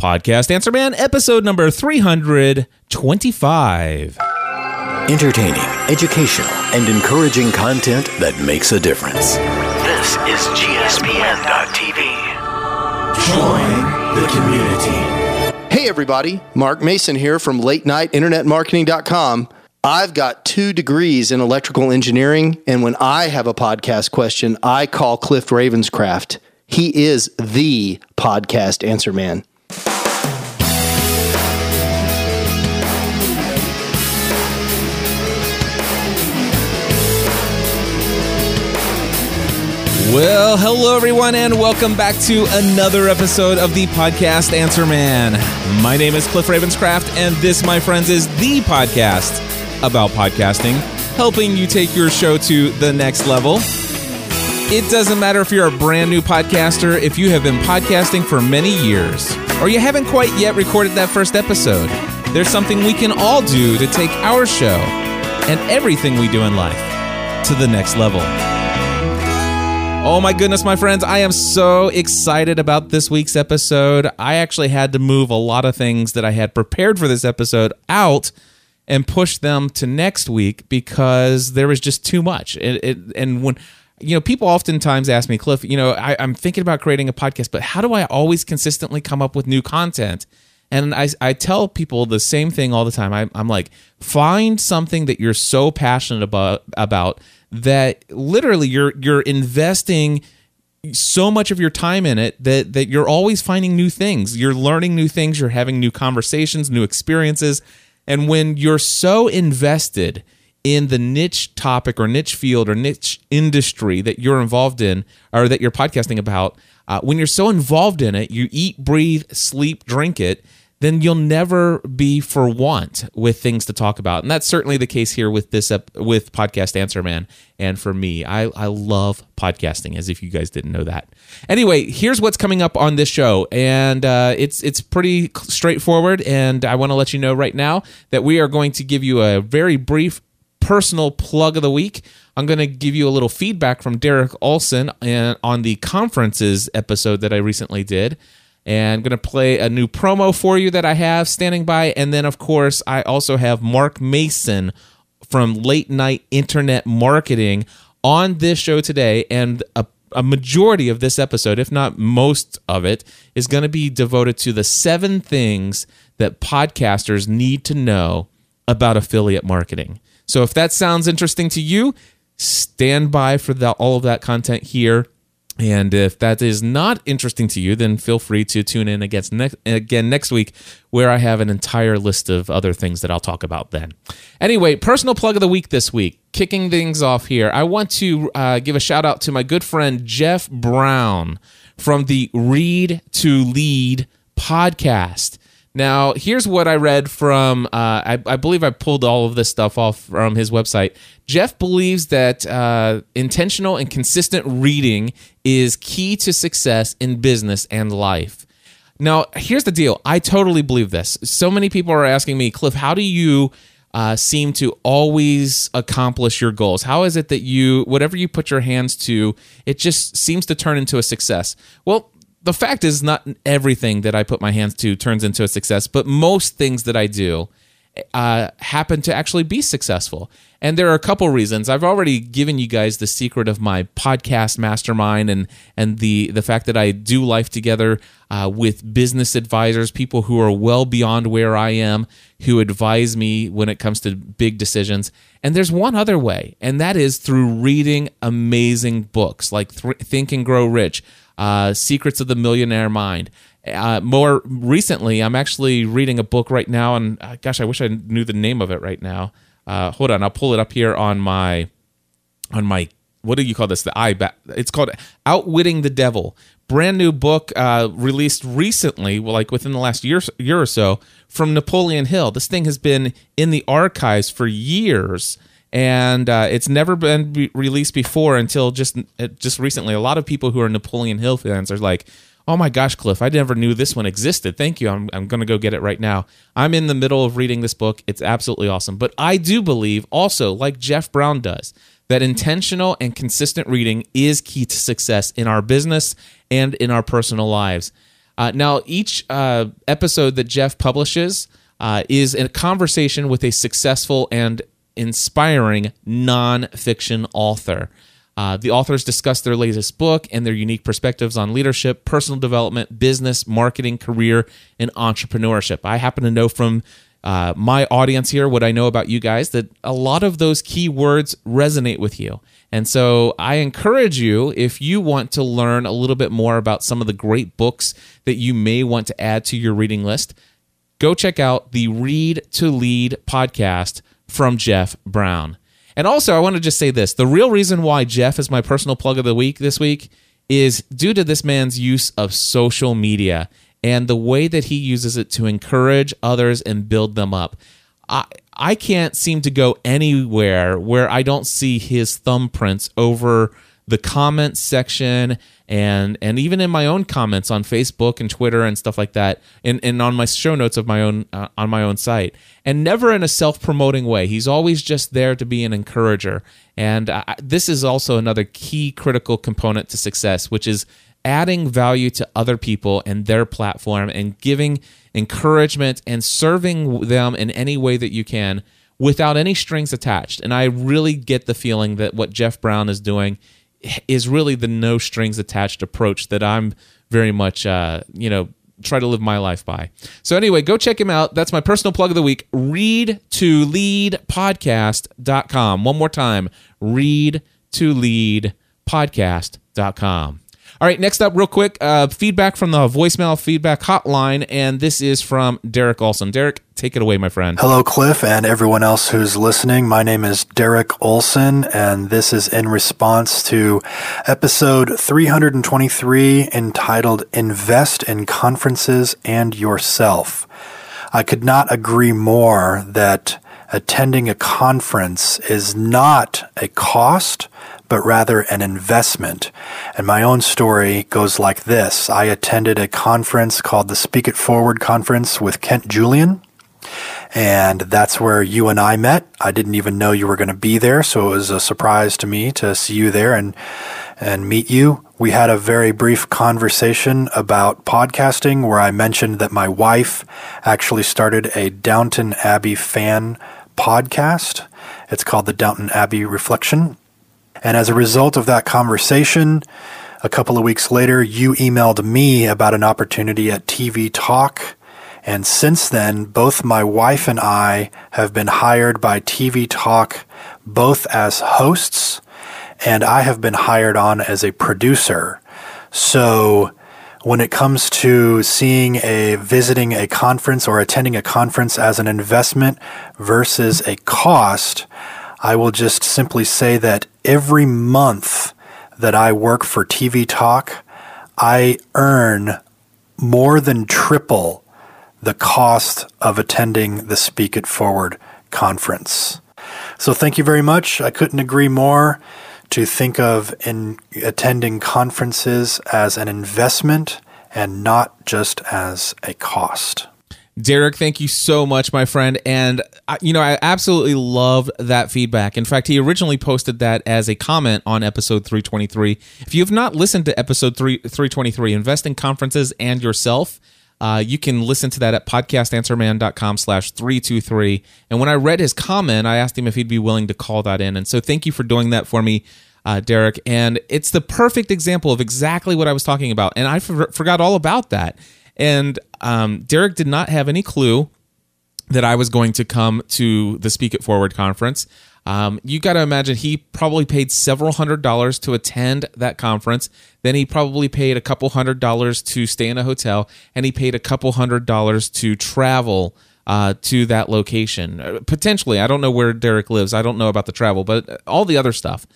Podcast Answer Man, episode number 325. Entertaining, educational, and encouraging content that makes a difference. This is GSPN.TV. Join the community. Hey everybody, Mark Mason here from late night internetmarketing.com. I've got two degrees in electrical engineering, and when I have a podcast question, I call Cliff Ravenscraft. He is the podcast answer man. Well, hello everyone, and welcome back to another episode of the podcast Answer Man. My name is Cliff Ravenscraft, and this, my friends, is the podcast about podcasting, helping you take your show to the next level. It doesn't matter if you're a brand new podcaster, if you have been podcasting for many years, or you haven't quite yet recorded that first episode. There's something we can all do to take our show and everything we do in life to the next level. Oh my goodness, my friends, I am so excited about this week's episode. I actually had to move a lot of things that I had prepared for this episode out and push them to next week because there was just too much. It, it, and when you know, people oftentimes ask me, Cliff, you know, I, I'm thinking about creating a podcast, but how do I always consistently come up with new content? And I, I tell people the same thing all the time. I, I'm like, find something that you're so passionate about about that literally you're you're investing so much of your time in it that that you're always finding new things. You're learning new things. You're having new conversations, new experiences, and when you're so invested in the niche topic or niche field or niche industry that you're involved in or that you're podcasting about, uh, when you're so involved in it, you eat, breathe, sleep, drink it then you'll never be for want with things to talk about. And that's certainly the case here with this ep- with podcast Answer Man. And for me, I, I love podcasting, as if you guys didn't know that. Anyway, here's what's coming up on this show, and uh, it's it's pretty straightforward. And I want to let you know right now that we are going to give you a very brief personal plug of the week. I'm going to give you a little feedback from Derek Olson on the conferences episode that I recently did and I'm going to play a new promo for you that I have standing by. And then, of course, I also have Mark Mason from Late Night Internet Marketing on this show today. And a, a majority of this episode, if not most of it, is going to be devoted to the seven things that podcasters need to know about affiliate marketing. So if that sounds interesting to you, stand by for the, all of that content here and if that is not interesting to you, then feel free to tune in against again next week, where I have an entire list of other things that I'll talk about then. Anyway, personal plug of the week this week. Kicking things off here, I want to uh, give a shout out to my good friend Jeff Brown from the Read to Lead podcast. Now, here's what I read from, uh, I, I, believe I pulled all of this stuff off from his website. Jeff believes that uh, intentional and consistent reading is key to success in business and life. Now, here's the deal I totally believe this. So many people are asking me, Cliff, how do you. Uh, seem to always accomplish your goals? How is it that you, whatever you put your hands to, it just seems to turn into a success? Well, the fact is not everything that I put my hands to turns into a success, but most things that I do uh, happen to actually be successful. And there are a couple reasons. I've already given you guys the secret of my podcast mastermind and and the the fact that I do life together uh, with business advisors, people who are well beyond where I am, who advise me when it comes to big decisions. And there's one other way, and that is through reading amazing books like Th- Think and Grow Rich uh, Secrets of the Millionaire Mind. Uh, more recently, I'm actually reading a book right now, and uh, gosh, I wish I knew the name of it right now. Uh, hold on, I'll pull it up here on my on my what do you call this? The i it's called Outwitting the Devil. Brand new book uh, released recently, like within the last year year or so, from Napoleon Hill. This thing has been in the archives for years and uh, it's never been re- released before until just just recently. A lot of people who are Napoleon Hill fans are like, "Oh my gosh, Cliff, I never knew this one existed. Thank you. I'm I'm going to go get it right now." I'm in the middle of reading this book. It's absolutely awesome. But I do believe also, like Jeff Brown does, that intentional and consistent reading is key to success in our business and in our personal lives. Uh, now, each uh, episode that Jeff publishes uh, is a conversation with a successful and inspiring nonfiction author. Uh, the authors discuss their latest book and their unique perspectives on leadership, personal development, business, marketing, career, and entrepreneurship. I happen to know from uh, my audience here, what I know about you guys, that a lot of those key words resonate with you. And so I encourage you, if you want to learn a little bit more about some of the great books that you may want to add to your reading list, go check out the Read to Lead podcast from Jeff Brown. And also, I want to just say this the real reason why Jeff is my personal plug of the week this week is due to this man's use of social media and the way that he uses it to encourage others and build them up. I, I can't seem to go anywhere where I don't see his thumbprints over the comments section and and even in my own comments on Facebook and Twitter and stuff like that and, and on my show notes of my own uh, on my own site. And never in a self-promoting way. He's always just there to be an encourager. And this is also another key critical component to success which is adding value to other people and their platform and giving encouragement and serving them in any way that you can without any strings attached. And I really get the feeling that what Jeff Brown is doing is really the no strings attached approach that I'm very much, uh, you know, try to live my life by. So anyway, go check him out. That's my personal plug of the week. Read to lead podcast.com. One more time. Read to lead podcast.com. All right, next up, real quick, uh, feedback from the voicemail feedback hotline, and this is from Derek Olson. Derek, take it away, my friend. Hello, Cliff, and everyone else who's listening. My name is Derek Olson, and this is in response to episode 323 entitled Invest in Conferences and Yourself. I could not agree more that attending a conference is not a cost but rather an investment. And my own story goes like this. I attended a conference called the Speak It Forward conference with Kent Julian. And that's where you and I met. I didn't even know you were going to be there, so it was a surprise to me to see you there and and meet you. We had a very brief conversation about podcasting where I mentioned that my wife actually started a Downton Abbey fan podcast. It's called the Downton Abbey Reflection. And as a result of that conversation, a couple of weeks later, you emailed me about an opportunity at TV Talk. And since then, both my wife and I have been hired by TV Talk both as hosts, and I have been hired on as a producer. So, when it comes to seeing a visiting a conference or attending a conference as an investment versus a cost, I will just simply say that every month that I work for TV Talk, I earn more than triple the cost of attending the Speak It Forward conference. So thank you very much. I couldn't agree more to think of in attending conferences as an investment and not just as a cost. Derek, thank you so much, my friend. And, uh, you know, I absolutely love that feedback. In fact, he originally posted that as a comment on episode 323. If you have not listened to episode 3, 323, Invest in Conferences and Yourself, uh, you can listen to that at podcastanswerman.com slash 323. And when I read his comment, I asked him if he'd be willing to call that in. And so thank you for doing that for me, uh, Derek. And it's the perfect example of exactly what I was talking about. And I for- forgot all about that. And um, Derek did not have any clue that I was going to come to the Speak It Forward conference. Um, you got to imagine he probably paid several hundred dollars to attend that conference. Then he probably paid a couple hundred dollars to stay in a hotel, and he paid a couple hundred dollars to travel uh, to that location. Uh, potentially, I don't know where Derek lives. I don't know about the travel, but all the other stuff.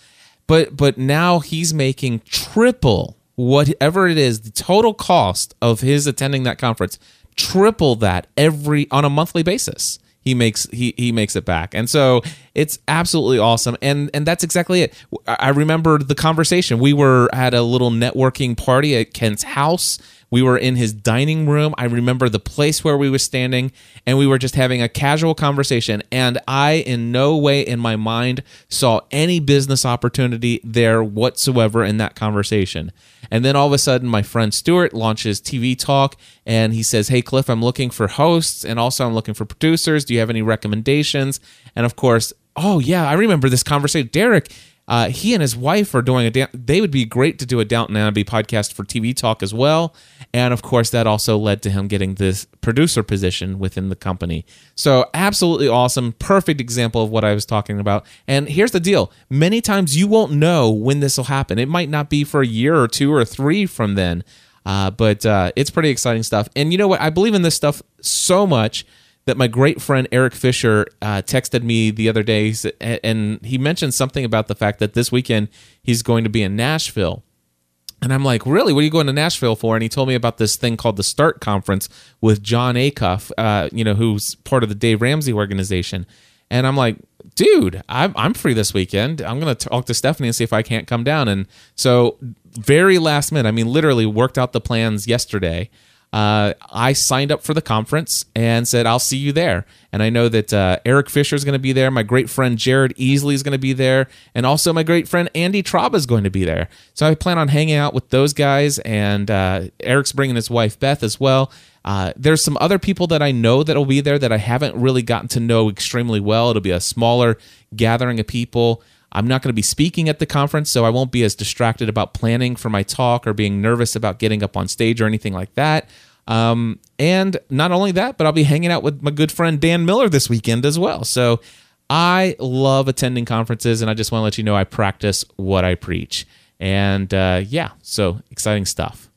But but now he's making triple whatever it is, the total cost of his attending that conference, triple that every on a monthly basis. He makes he he makes it back, and so it's absolutely awesome. And and that's exactly it. I remember the conversation. We were at a little networking party at Kent's house. We were in his dining room. I remember the place where we were standing, and we were just having a casual conversation. And I, in no way in my mind, saw any business opportunity there whatsoever in that conversation. And then all of a sudden, my friend Stuart launches TV Talk and he says, Hey, Cliff, I'm looking for hosts and also I'm looking for producers. Do you have any recommendations? And of course, oh, yeah, I remember this conversation. Derek, uh, he and his wife are doing a. They would be great to do a Downton Abbey podcast for TV Talk as well, and of course that also led to him getting this producer position within the company. So absolutely awesome, perfect example of what I was talking about. And here's the deal: many times you won't know when this will happen. It might not be for a year or two or three from then, uh, but uh, it's pretty exciting stuff. And you know what? I believe in this stuff so much that my great friend Eric Fisher uh, texted me the other day, and he mentioned something about the fact that this weekend he's going to be in Nashville. And I'm like, really? What are you going to Nashville for? And he told me about this thing called the START Conference with Jon Acuff, uh, you know, who's part of the Dave Ramsey organization. And I'm like, dude, I'm, I'm free this weekend. I'm going to talk to Stephanie and see if I can't come down. And so, very last minute, I mean, literally worked out the plans yesterday uh, I signed up for the conference and said, I'll see you there. And I know that uh, Eric Fisher is going to be there. My great friend Jared Easley is going to be there. And also my great friend Andy Traub is going to be there. So I plan on hanging out with those guys. And uh, Eric's bringing his wife Beth as well. Uh, there's some other people that I know that will be there that I haven't really gotten to know extremely well. It'll be a smaller gathering of people. I'm not going to be speaking at the conference, so I won't be as distracted about planning for my talk or being nervous about getting up on stage or anything like that. Um, and not only that, but I'll be hanging out with my good friend Dan Miller this weekend as well. So I love attending conferences, and I just want to let you know I practice what I preach. And uh, yeah, so exciting stuff.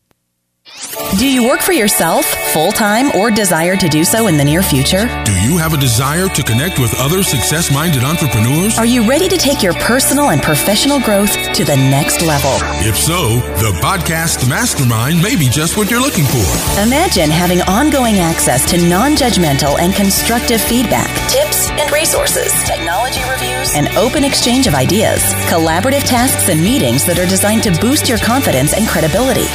Do you work for yourself, full time, or desire to do so in the near future? Do you have a desire to connect with other success minded entrepreneurs? Are you ready to take your personal and professional growth to the next level? If so, the Podcast Mastermind may be just what you're looking for. Imagine having ongoing access to non judgmental and constructive feedback, tips and resources, technology reviews, and open exchange of ideas, collaborative tasks and meetings that are designed to boost your confidence and credibility.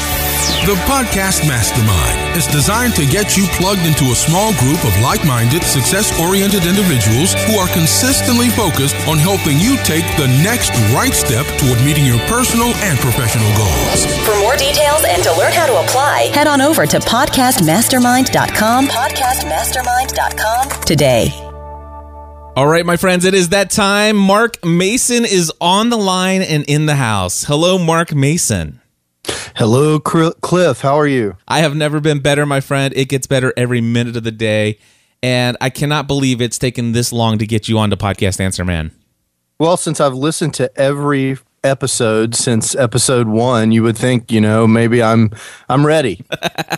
The Podcast Mastermind is designed to get you plugged into a small group of like minded, success oriented individuals who are consistently focused on helping you take the next right step toward meeting your personal and professional goals. For more details and to learn how to apply, head on over to podcastmastermind.com, podcastmastermind.com today. All right, my friends, it is that time. Mark Mason is on the line and in the house. Hello, Mark Mason. Hello, Cliff. How are you? I have never been better, my friend. It gets better every minute of the day. And I cannot believe it's taken this long to get you on onto Podcast Answer Man. Well, since I've listened to every episode since episode one, you would think, you know, maybe I'm I'm ready.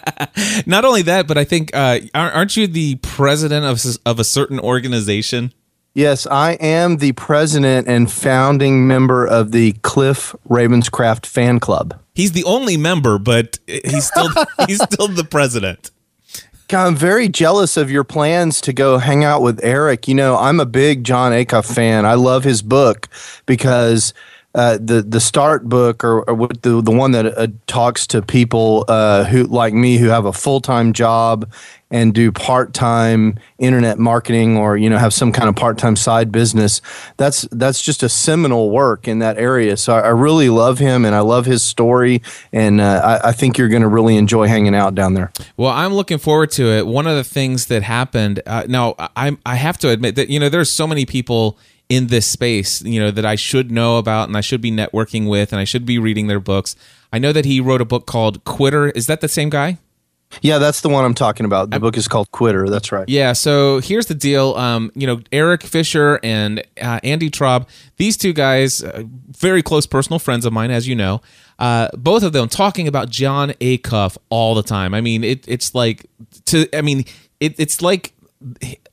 Not only that, but I think uh, aren't you the president of of a certain organization? Yes, I am the president and founding member of the Cliff Ravenscraft fan club. He's the only member, but he's still he's still the president. I'm very jealous of your plans to go hang out with Eric. You know, I'm a big Jon Acuff fan. I love his book because uh, the the start book or, or the the one that uh, talks to people uh, who like me who have a full time job and do part time internet marketing or you know have some kind of part time side business. That's that's just a seminal work in that area. So I, I really love him and I love his story, and uh, I, I, think you're going to really enjoy hanging out down there. Well, I'm looking forward to it. One of the things that happened uh, now, I I have to admit that you know there's so many people in this space, you know, that I should know about and I should be networking with and I should be reading their books. I know that he wrote a book called Quitter. Is that the same guy? Yeah, that's the one I'm talking about. The book is called Quitter. That's right. Yeah. So here's the deal. Um, you know, Eric Fisher and uh, Andy Traub, these two guys, uh, very close personal friends of mine, as you know. Uh, both of them talking about Jon Acuff all the time. I mean, it, it's like to. I mean, it, it's like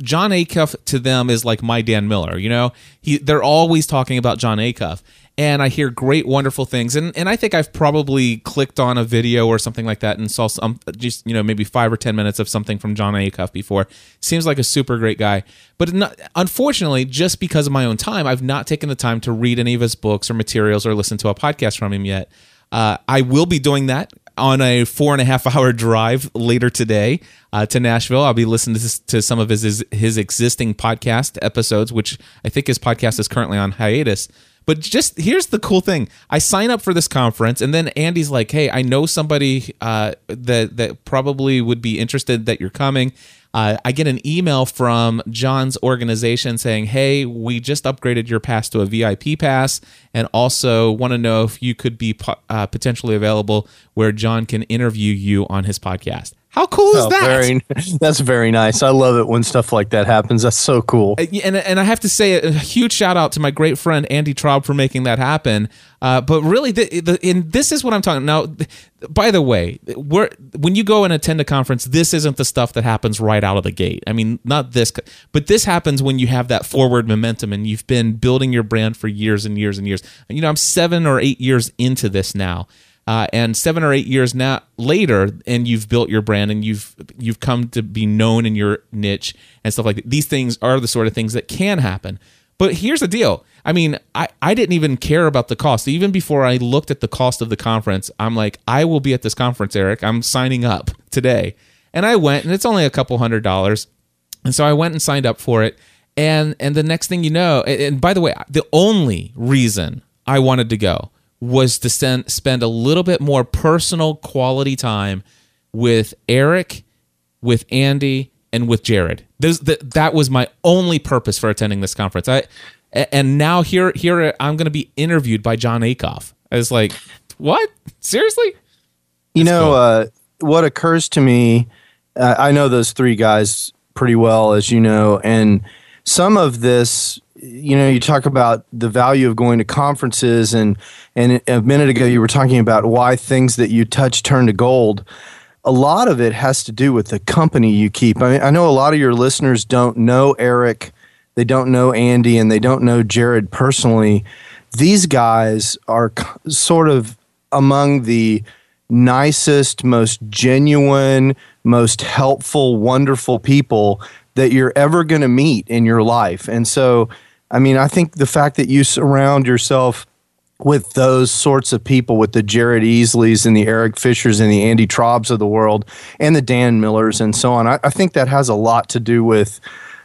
Jon Acuff to them is like my Dan Miller. You know, he they're always talking about Jon Acuff, and I hear great, wonderful things. And and I think I've probably clicked on a video or something like that and saw some just you know maybe five or ten minutes of something from Jon Acuff before. Seems like a super great guy, but not, unfortunately, just because of my own time, I've not taken the time to read any of his books or materials or listen to a podcast from him yet. Uh, I will be doing that on a four and a half hour drive later today uh, to Nashville. I'll be listening to, some of his his existing podcast episodes, which I think his podcast is currently on hiatus. But just here's the cool thing: I sign up for this conference, and then Andy's like, "Hey, I know somebody uh, that that probably would be interested that you're coming." Uh, I get an email from Jon's organization saying, "Hey, we just upgraded your pass to a VIP pass, and also want to know if you could be po- uh, potentially available where Jon can interview you on his podcast." How cool is Oh, that? very, that's very nice. I love it when stuff like that happens. That's so cool. And and I have to say a huge shout out to my great friend Andy Traub for making that happen. Uh, but really, the, the, and this is what I'm talking now. By the way, we're, when you go and attend a conference, this isn't the stuff that happens right out of the gate. I mean, not this, but this happens when you have that forward momentum and you've been building your brand for years and years and years. You know, I'm seven or eight years into this now. Uh, and seven or eight years now later, and you've built your brand and you've you've come to be known in your niche and stuff like that. These things are the sort of things that can happen. But here's the deal. I mean, I, I didn't even care about the cost. Even before I looked at the cost of the conference, I'm like, I will be at this conference, Eric. I'm signing up today. And I went, and it's only a couple hundred dollars. And so I went and signed up for it. And and the next thing you know, and, and by the way, the only reason I wanted to go was to send, spend a little bit more personal quality time with Eric, with Andy, and with Jared. Those, that, that was my only purpose for attending this conference. I and now here here I'm going to be interviewed by Jon Acuff. I was like, what? Seriously? You know, cool. uh, what occurs to me, uh, I know those three guys pretty well, as you know, and some of this, you know, you talk about the value of going to conferences, and and a minute ago you were talking about why things that you touch turn to gold. A lot of it has to do with the company you keep. I mean, I know a lot of your listeners don't know Eric, they don't know Andy, and they don't know Jared personally. These guys are sort of among the nicest, most genuine, most helpful, wonderful people that you're ever going to meet in your life. And so, I mean, I think the fact that you surround yourself with those sorts of people, with the Jared Easleys and the Eric Fishers and the Andy Traubs of the world, and the Dan Millers and so on, I, I think that has a lot to do with.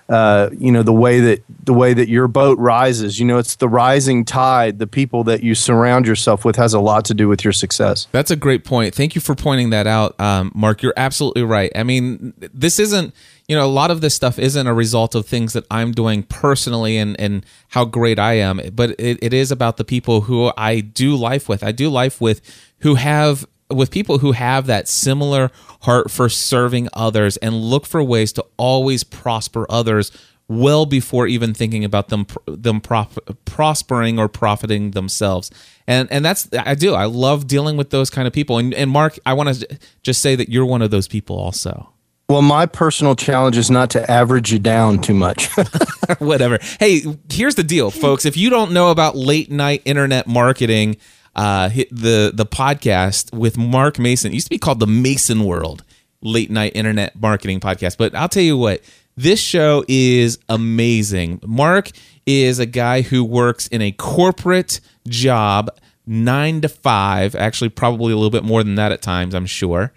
Uh, you know the way that the way that your boat rises. You know, it's the rising tide. The people that you surround yourself with has a lot to do with your success. That's a great point. Thank you for pointing that out, um, Mark. You're absolutely right. I mean, this isn't, you know, a lot of this stuff isn't a result of things that I'm doing personally and, and how great I am, but it, it is about the people who I do life with. I do life with who have with people who have that similar heart for serving others and look for ways to always prosper others well before even thinking about them them prop, prospering or profiting themselves. And and that's I do. I love dealing with those kind of people. And and Mark I want to just say that you're one of those people also Well, my personal challenge is not to average you down too much. whatever. Hey here's the deal folks. If you don't know about late night internet marketing uh the the podcast with Mark Mason. It used to be called the Mason World late night internet marketing podcast. But I'll tell you what this show is amazing. Mark is a guy who works in a corporate job 9 to 5 actually probably a little bit more than that at times I'm sure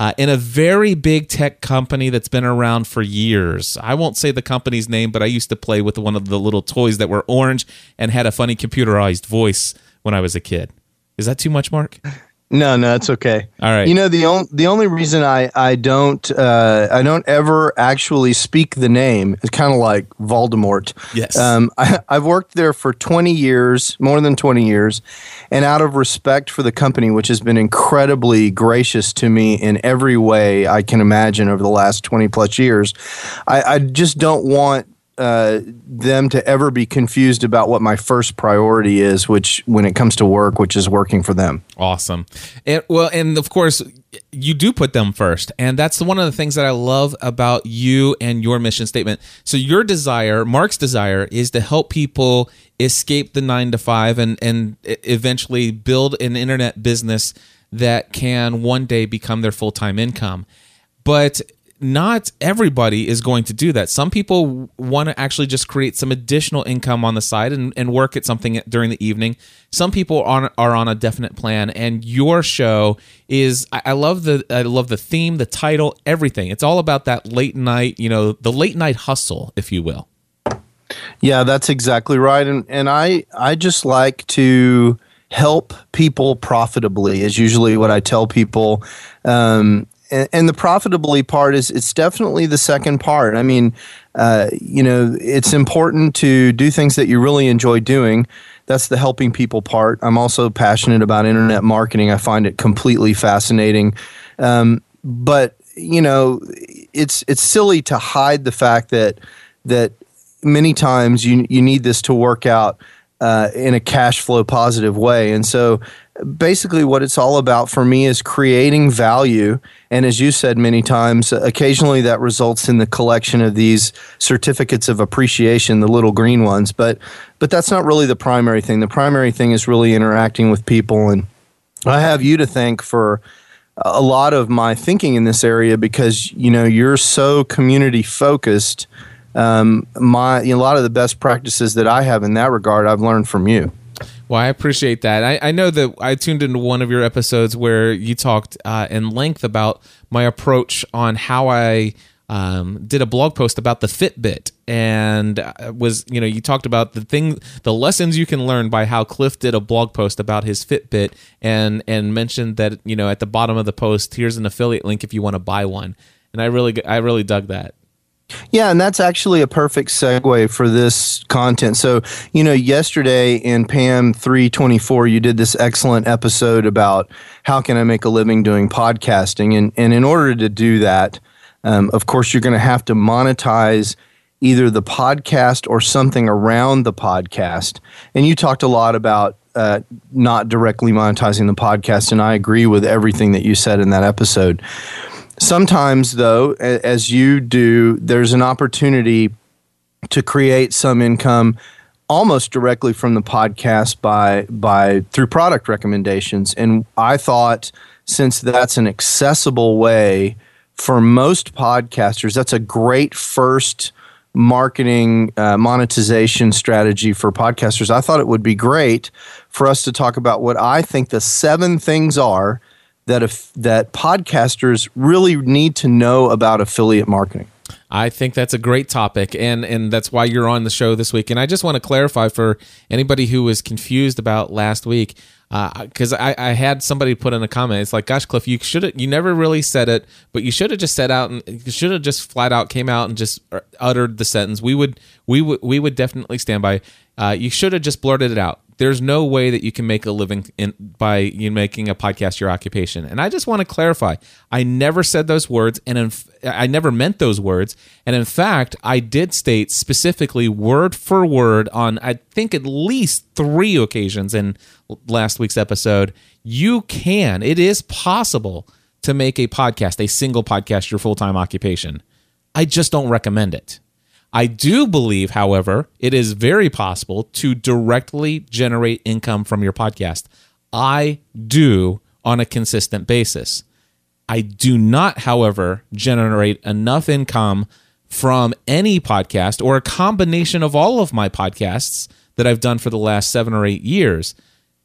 uh, in a very big tech company that's been around for years. I won't say the company's name, but I used to play with one of the little toys that were orange and had a funny computerized voice when I was a kid. Is that too much, Mark? no, no, it's okay. All right. You know the only the only reason I I don't uh, I don't ever actually speak the name is kind of like Voldemort. Yes. Um, I, I've worked there for 20 years, more than 20 years, and out of respect for the company, which has been incredibly gracious to me in every way I can imagine over the last 20 plus years, I, I just don't want uh, them to ever be confused about what my first priority is, which when it comes to work, which is working for them. Awesome. And well, and of course, you do put them first. And that's one of the things that I love about you and your mission statement. So your desire, Mark's desire, is to help people escape the nine to five and and eventually build an internet business that can one day become their full time income. But not everybody is going to do that. Some people want to actually just create some additional income on the side and, and work at something during the evening. Some people are, are on a definite plan, and your show is. I, I love the I love the theme, the title, everything. It's all about that late night, you know, the late night hustle, if you will. Yeah, that's exactly right. And and I I just like to help people profitably is usually what I tell people. Um, and, and, the profitably part is it's definitely the second part. I mean, uh, you know, it's important to do things that you really enjoy doing. That's the helping people part. I'm also passionate about internet marketing. I find it completely fascinating. Um, but you know, it's it's silly to hide the fact that that many times you you need this to work out uh, in a cash flow positive way. And so basically what it's all about for me is creating value. And as you said many times occasionally that results in the collection of these certificates of appreciation the little green ones. But but that's not really the primary thing. The primary thing is really interacting with people. And i have you to thank for a lot of my thinking in this area because you know you're so community focused um, my you know, a lot of the best practices that I have in that regard, I've learned from you. Well, I appreciate that. I, I know that I tuned into one of your episodes where you talked uh, in length about my approach on how I um, did a blog post about the Fitbit and uh, was you know you talked about the thing the lessons you can learn by how Cliff did a blog post about his Fitbit and and mentioned that you know at the bottom of the post here's an affiliate link if you want to buy one and I really I really dug that. Yeah, and that's actually a perfect segue for this content. So, you know, yesterday in PAM 324, you did this excellent episode about how can I make a living doing podcasting. And, and in order to do that, um, of course, you're going to have to monetize either the podcast or something around the podcast. And you talked a lot about uh, not directly monetizing the podcast, and I agree with everything that you said in that episode. Sometimes, though, as you do, there's an opportunity to create some income almost directly from the podcast by by through product recommendations. And i thought since that's an accessible way for most podcasters that's a great first marketing uh, monetization strategy for podcasters. I thought it would be great for us to talk about what i think the seven things are that if that podcasters really need to know about affiliate marketing. I think that's a great topic, and and that's why you're on the show this week. And I just want to clarify for anybody who was confused about last week, because uh, I, I had somebody put in a comment. It's like, gosh, Cliff, you should you never really said it, but you should have just said out and you should have just flat out came out and just uh, uttered the sentence. We would we would we would definitely stand by. Uh, you should have just blurted it out there's no way that you can make a living in, by you making a podcast your occupation. And I just want to clarify, I never said those words, and I never meant those words. And in fact, I did state specifically, word for word, on I think at least three occasions in last week's episode, you can. It is possible to make a podcast, a single podcast, your full time occupation. I just don't recommend it. I do believe, however, it is very possible to directly generate income from your podcast. I do on a consistent basis. I do not, however, generate enough income from any podcast or a combination of all of my podcasts that I've done for the last seven or eight years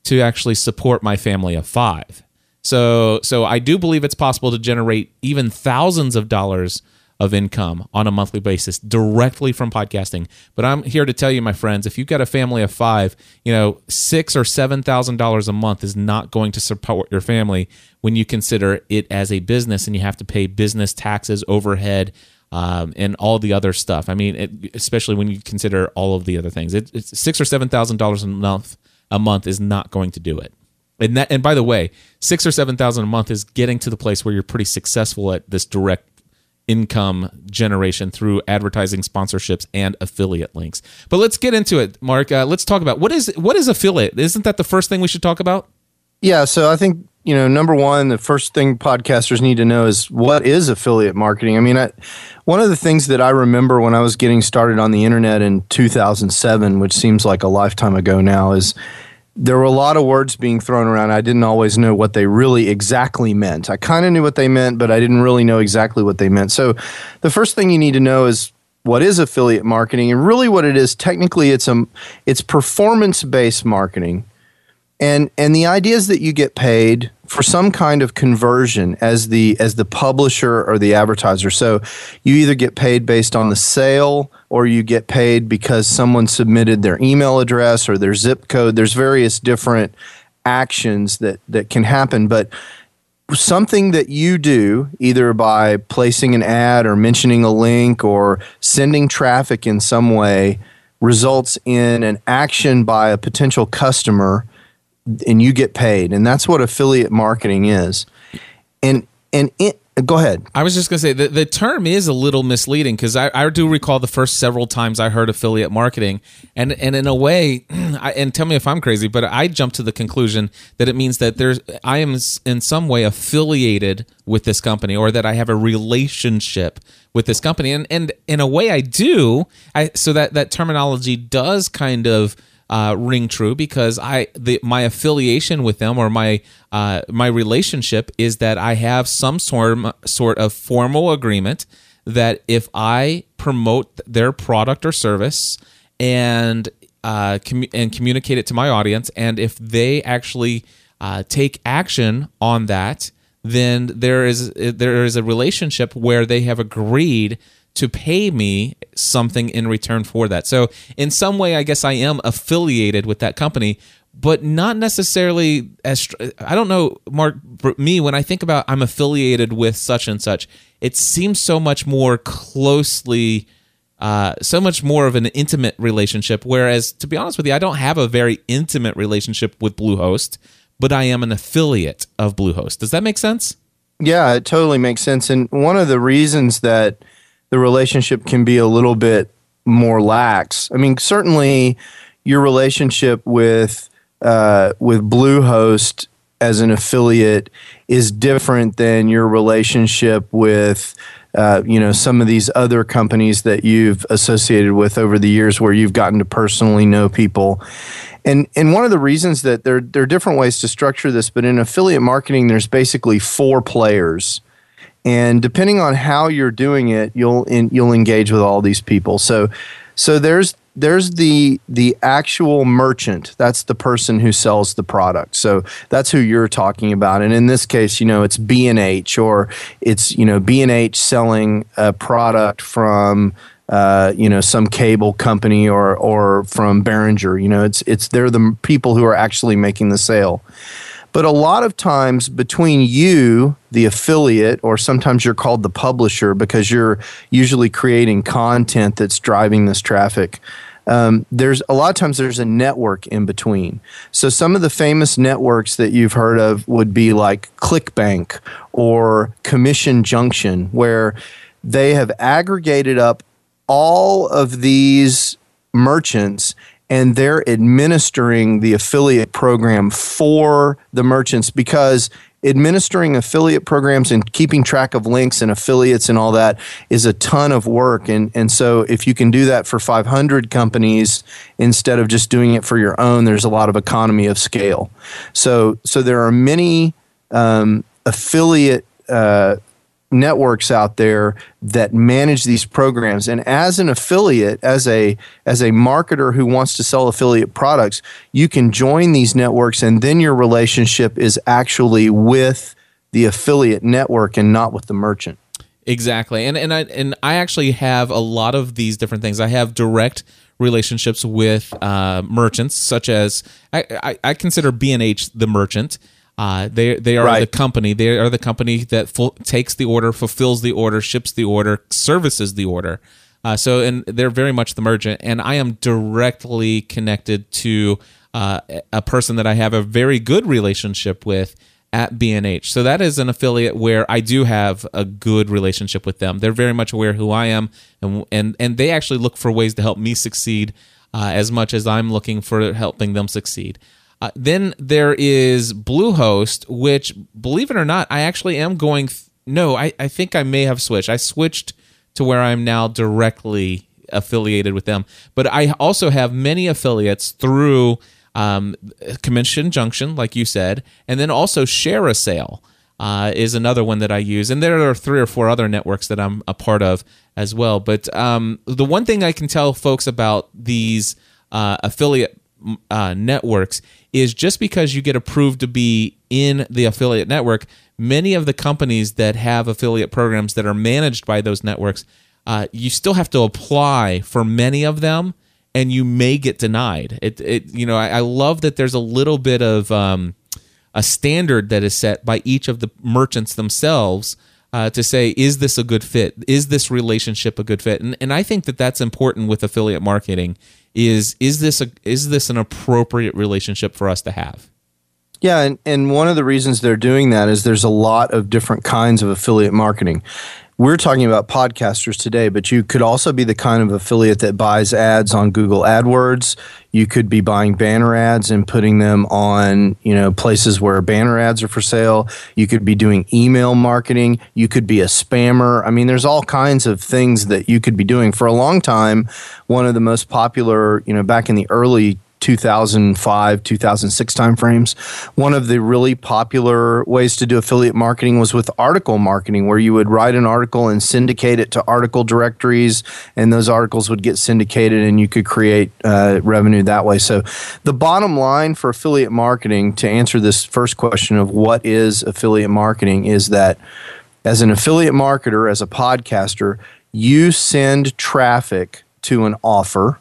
to actually support my family of five. So, so I do believe it's possible to generate even thousands of dollars of income on a monthly basis directly from podcasting. But I'm here to tell you, my friends, if you've got a family of five, you know, six or seven thousand dollars a month is not going to support your family when you consider it as a business and you have to pay business taxes, overhead. Um, and all the other stuff. I mean, it, especially when you consider all of the other things, it, it's six or seven thousand dollars a month. A month is not going to do it. And that, and by the way, six or seven thousand a month is getting to the place where you're pretty successful at this direct income generation through advertising sponsorships and affiliate links. But let's get into it mark. Uh, let's talk about what is what is affiliate? Isn't that the first thing we should talk about? Yeah so i think you know number one the first thing podcasters need to know is what is affiliate marketing. I mean I, one of the things that i remember when i was getting started on the internet in 2007 which seems like a lifetime ago now is there were a lot of words being thrown around. I didn't always know what they really exactly meant. I kind of knew what they meant, but I didn't really know exactly what they meant. So, the first thing you need to know is what is affiliate marketing, and really what it is. Technically, it's a it's performance based marketing, and and the idea is that you get paid for some kind of conversion as the as the publisher or the advertiser. So, you either get paid based on the sale or you get paid because someone submitted their email address or their zip code. There's various different actions that that can happen, but something that you do either by placing an ad or mentioning a link or sending traffic in some way results in an action by a potential customer and you get paid and that's what affiliate marketing is and and it, Go ahead. I was just going to say the, the term is a little misleading because I, I do recall the first several times I heard affiliate marketing, and and in a way, I, and tell me if I'm crazy, but I jumped to the conclusion that it means that there's I am in some way affiliated with this company or that I have a relationship with this company, and and in a way I do. I so that that terminology does kind of uh, ring true because I the my affiliation with them or my uh, my relationship is that I have some sort sort of formal agreement that if I promote their product or service and uh, com- and communicate it to my audience, and if they actually uh, take action on that, then there is there is a relationship where they have agreed to pay me something in return for that. So, in some way, I guess I am affiliated with that company, but not necessarily as I don't know, Mark. Me, when I think about I'm affiliated with such and such, it seems so much more closely. Uh, so much more of an intimate relationship. Whereas, to be honest with you, I don't have a very intimate relationship with Bluehost, but I am an affiliate of Bluehost. Does that make sense? Yeah, it totally makes sense. And one of the reasons that the relationship can be a little bit more lax. I mean, certainly your relationship with uh, with Bluehost as an affiliate is different than your relationship with uh, you know some of these other companies that you've associated with over the years where you've gotten to personally know people and and one of the reasons that there, there are different ways to structure this but in affiliate marketing there's basically four players and depending on how you're doing it you'll in, you'll engage with all these people. So so there's there's the the actual merchant. That's the person who sells the product. So that's who you're talking about. And in this case you know it's b&h or it's you know b&h selling a product from uh, you know some cable company or or from Behringer. You know it's it's they're the people who are actually making the sale but a lot of times between you, the affiliate, or sometimes you're called the publisher because you're usually creating content that's driving this traffic. Um, there's a lot of times there's a network in between. So some of the famous networks that you've heard of would be like ClickBank or Commission Junction, where they have aggregated up all of these merchants and they're administering the affiliate program for the merchants because administering affiliate programs and keeping track of links and affiliates and all that is a ton of work. And and so if you can do that for 500 companies instead of just doing it for your own there's a lot of economy of scale. So so there are many um, affiliate uh, networks out there that manage these programs. And as an affiliate as a as a marketer who wants to sell affiliate products you can join these networks and then your relationship is actually with the affiliate network and not with the merchant. Exactly. And and I and I actually have a lot of these different things. I have direct relationships with uh, merchants such as I, I, I consider B&H the merchant uh, they they are right. the company. They are the company that full, takes the order, fulfills the order, ships the order, services the order. Uh, so and they're very much the merchant. And I am directly connected to uh, a person that I have a very good relationship with at B&H. So that is an affiliate where I do have a good relationship with them. They're very much aware who I am, and and and they actually look for ways to help me succeed uh, as much as I'm looking for helping them succeed. Uh, then there is Bluehost, which, believe it or not, I actually am going. Th- no, I, I think I may have switched. I switched to where I'm now directly affiliated with them. But I also have many affiliates through Um, commission junction, like you said, and then also ShareASale. Uh, is another one that I use, and there are three or four other networks that I'm a part of as well. But um, the one thing I can tell folks about these uh, affiliate uh, networks is just because you get approved to be in the affiliate network, many of the companies that have affiliate programs that are managed by those networks, uh, you still have to apply for many of them, and you may get denied. It, it you know, I, I love that there's a little bit of um, a standard that is set by each of the merchants themselves. Uh, to say, is this a good fit? Is this relationship a good fit? And, and I think that that's important with affiliate marketing is is this a is this an appropriate relationship for us to have? Yeah, and, and one of the reasons they're doing that is there's a lot of different kinds of affiliate marketing. We're talking about podcasters today, but you could also be the kind of affiliate that buys ads on Google AdWords. You could be buying banner ads and putting them on, you know, places where banner ads are for sale. You could be doing email marketing. You could be a spammer. I mean, there's all kinds of things that you could be doing. For a long time, one of the most popular, you know, back in the early 2005 2006 timeframes. One of the really popular ways to do affiliate marketing was with article marketing where you would write an article and syndicate it to article directories and those articles would get syndicated and you could create uh, revenue that way. So the bottom line for affiliate marketing to answer this first question of what is affiliate marketing is that as an affiliate marketer as a podcaster you send traffic to an offer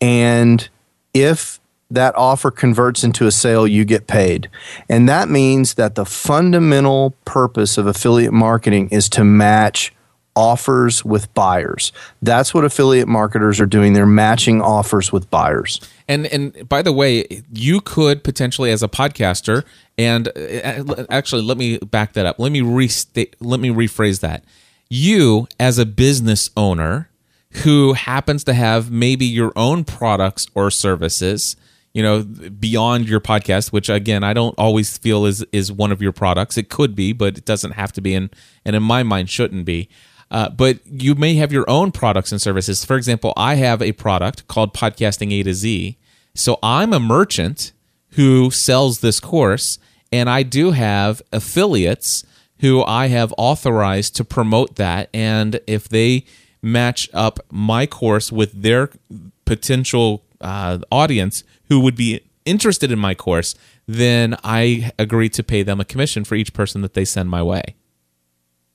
and if that offer converts into a sale, you get paid. And that means that the fundamental purpose of affiliate marketing is to match offers with buyers. That's what affiliate marketers are doing. They're matching offers with buyers. And and by the way, you could potentially as a podcaster and uh, actually let me back that up. Let me restate let me rephrase that. You as a business owner who happens to have maybe your own products or services you know beyond your podcast which again i don't always feel is is one of your products. It could be but it doesn't have to be and and in my mind shouldn't be. Uh, but you may have your own products and services. For example i have a product called podcasting a to z. So i'm a merchant who sells this course and i do have affiliates who i have authorized to promote that. And if they match up my course with their potential uh, audience who would be interested in my course, then I agree to pay them a commission for each person that they send my way.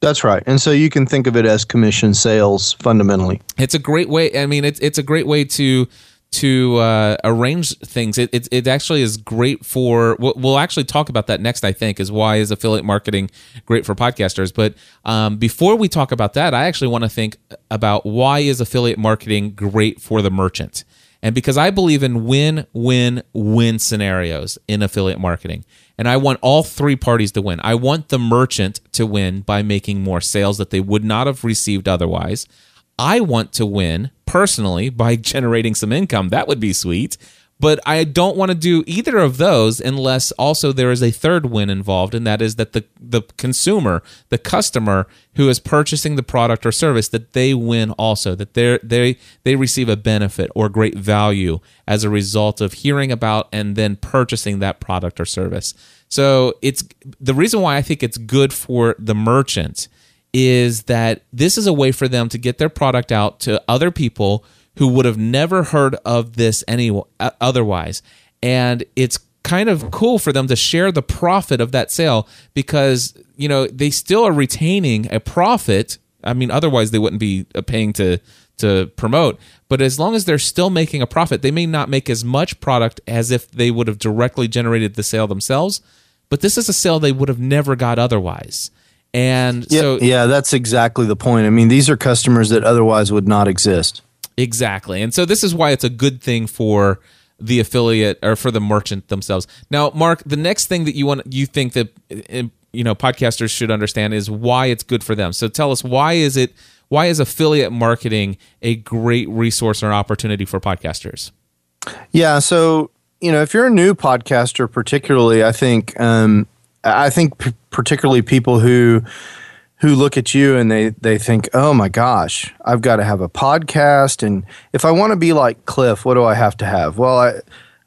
That's right. And so you can think of it as commission sales fundamentally. It's a great way. I mean, it's, it's a great way to to uh, arrange things. It, it, it actually is great for. We'll, we'll, actually talk about that next. I think is why is affiliate marketing great for podcasters. But um, before we talk about that, I actually want to think about why is affiliate marketing great for the merchant. And because I believe in win, win, win scenarios in affiliate marketing. And I want all three parties to win. I want the merchant to win by making more sales that they would not have received otherwise. I want to win personally by generating some income. That would be sweet. But I don't want to do either of those unless also there is a third win involved, and that is that the, the consumer, the customer who is purchasing the product or service, that they win also, that they they they receive a benefit or great value as a result of hearing about and then purchasing that product or service. So it's the reason why I think it's good for the merchant is that this is a way for them to get their product out to other people who would have never heard of this any uh, otherwise. And it's kind of cool for them to share the profit of that sale because you know they still are retaining a profit. I mean otherwise they wouldn't be uh, paying to to promote. But as long as they're still making a profit they may not make as much product as if they would have directly generated the sale themselves. But this is a sale they would have never got otherwise and yeah, so, yeah, that's exactly the point. I mean, these are customers that otherwise would not exist. Exactly. And so, this is why it's a good thing for the affiliate or for the merchant themselves. Now, Mark, the next thing that you want, you think that, eh, you know, podcasters should understand is why it's good for them. So, tell us why is it, why is affiliate marketing a great resource or opportunity for podcasters? Yeah. So, you know, if you're a new podcaster, particularly, I think, um, I think p- particularly people who who look at you and they they think, "Oh my gosh, I've got to have a podcast and if I want to be like Cliff, what do I have to have?" Well, I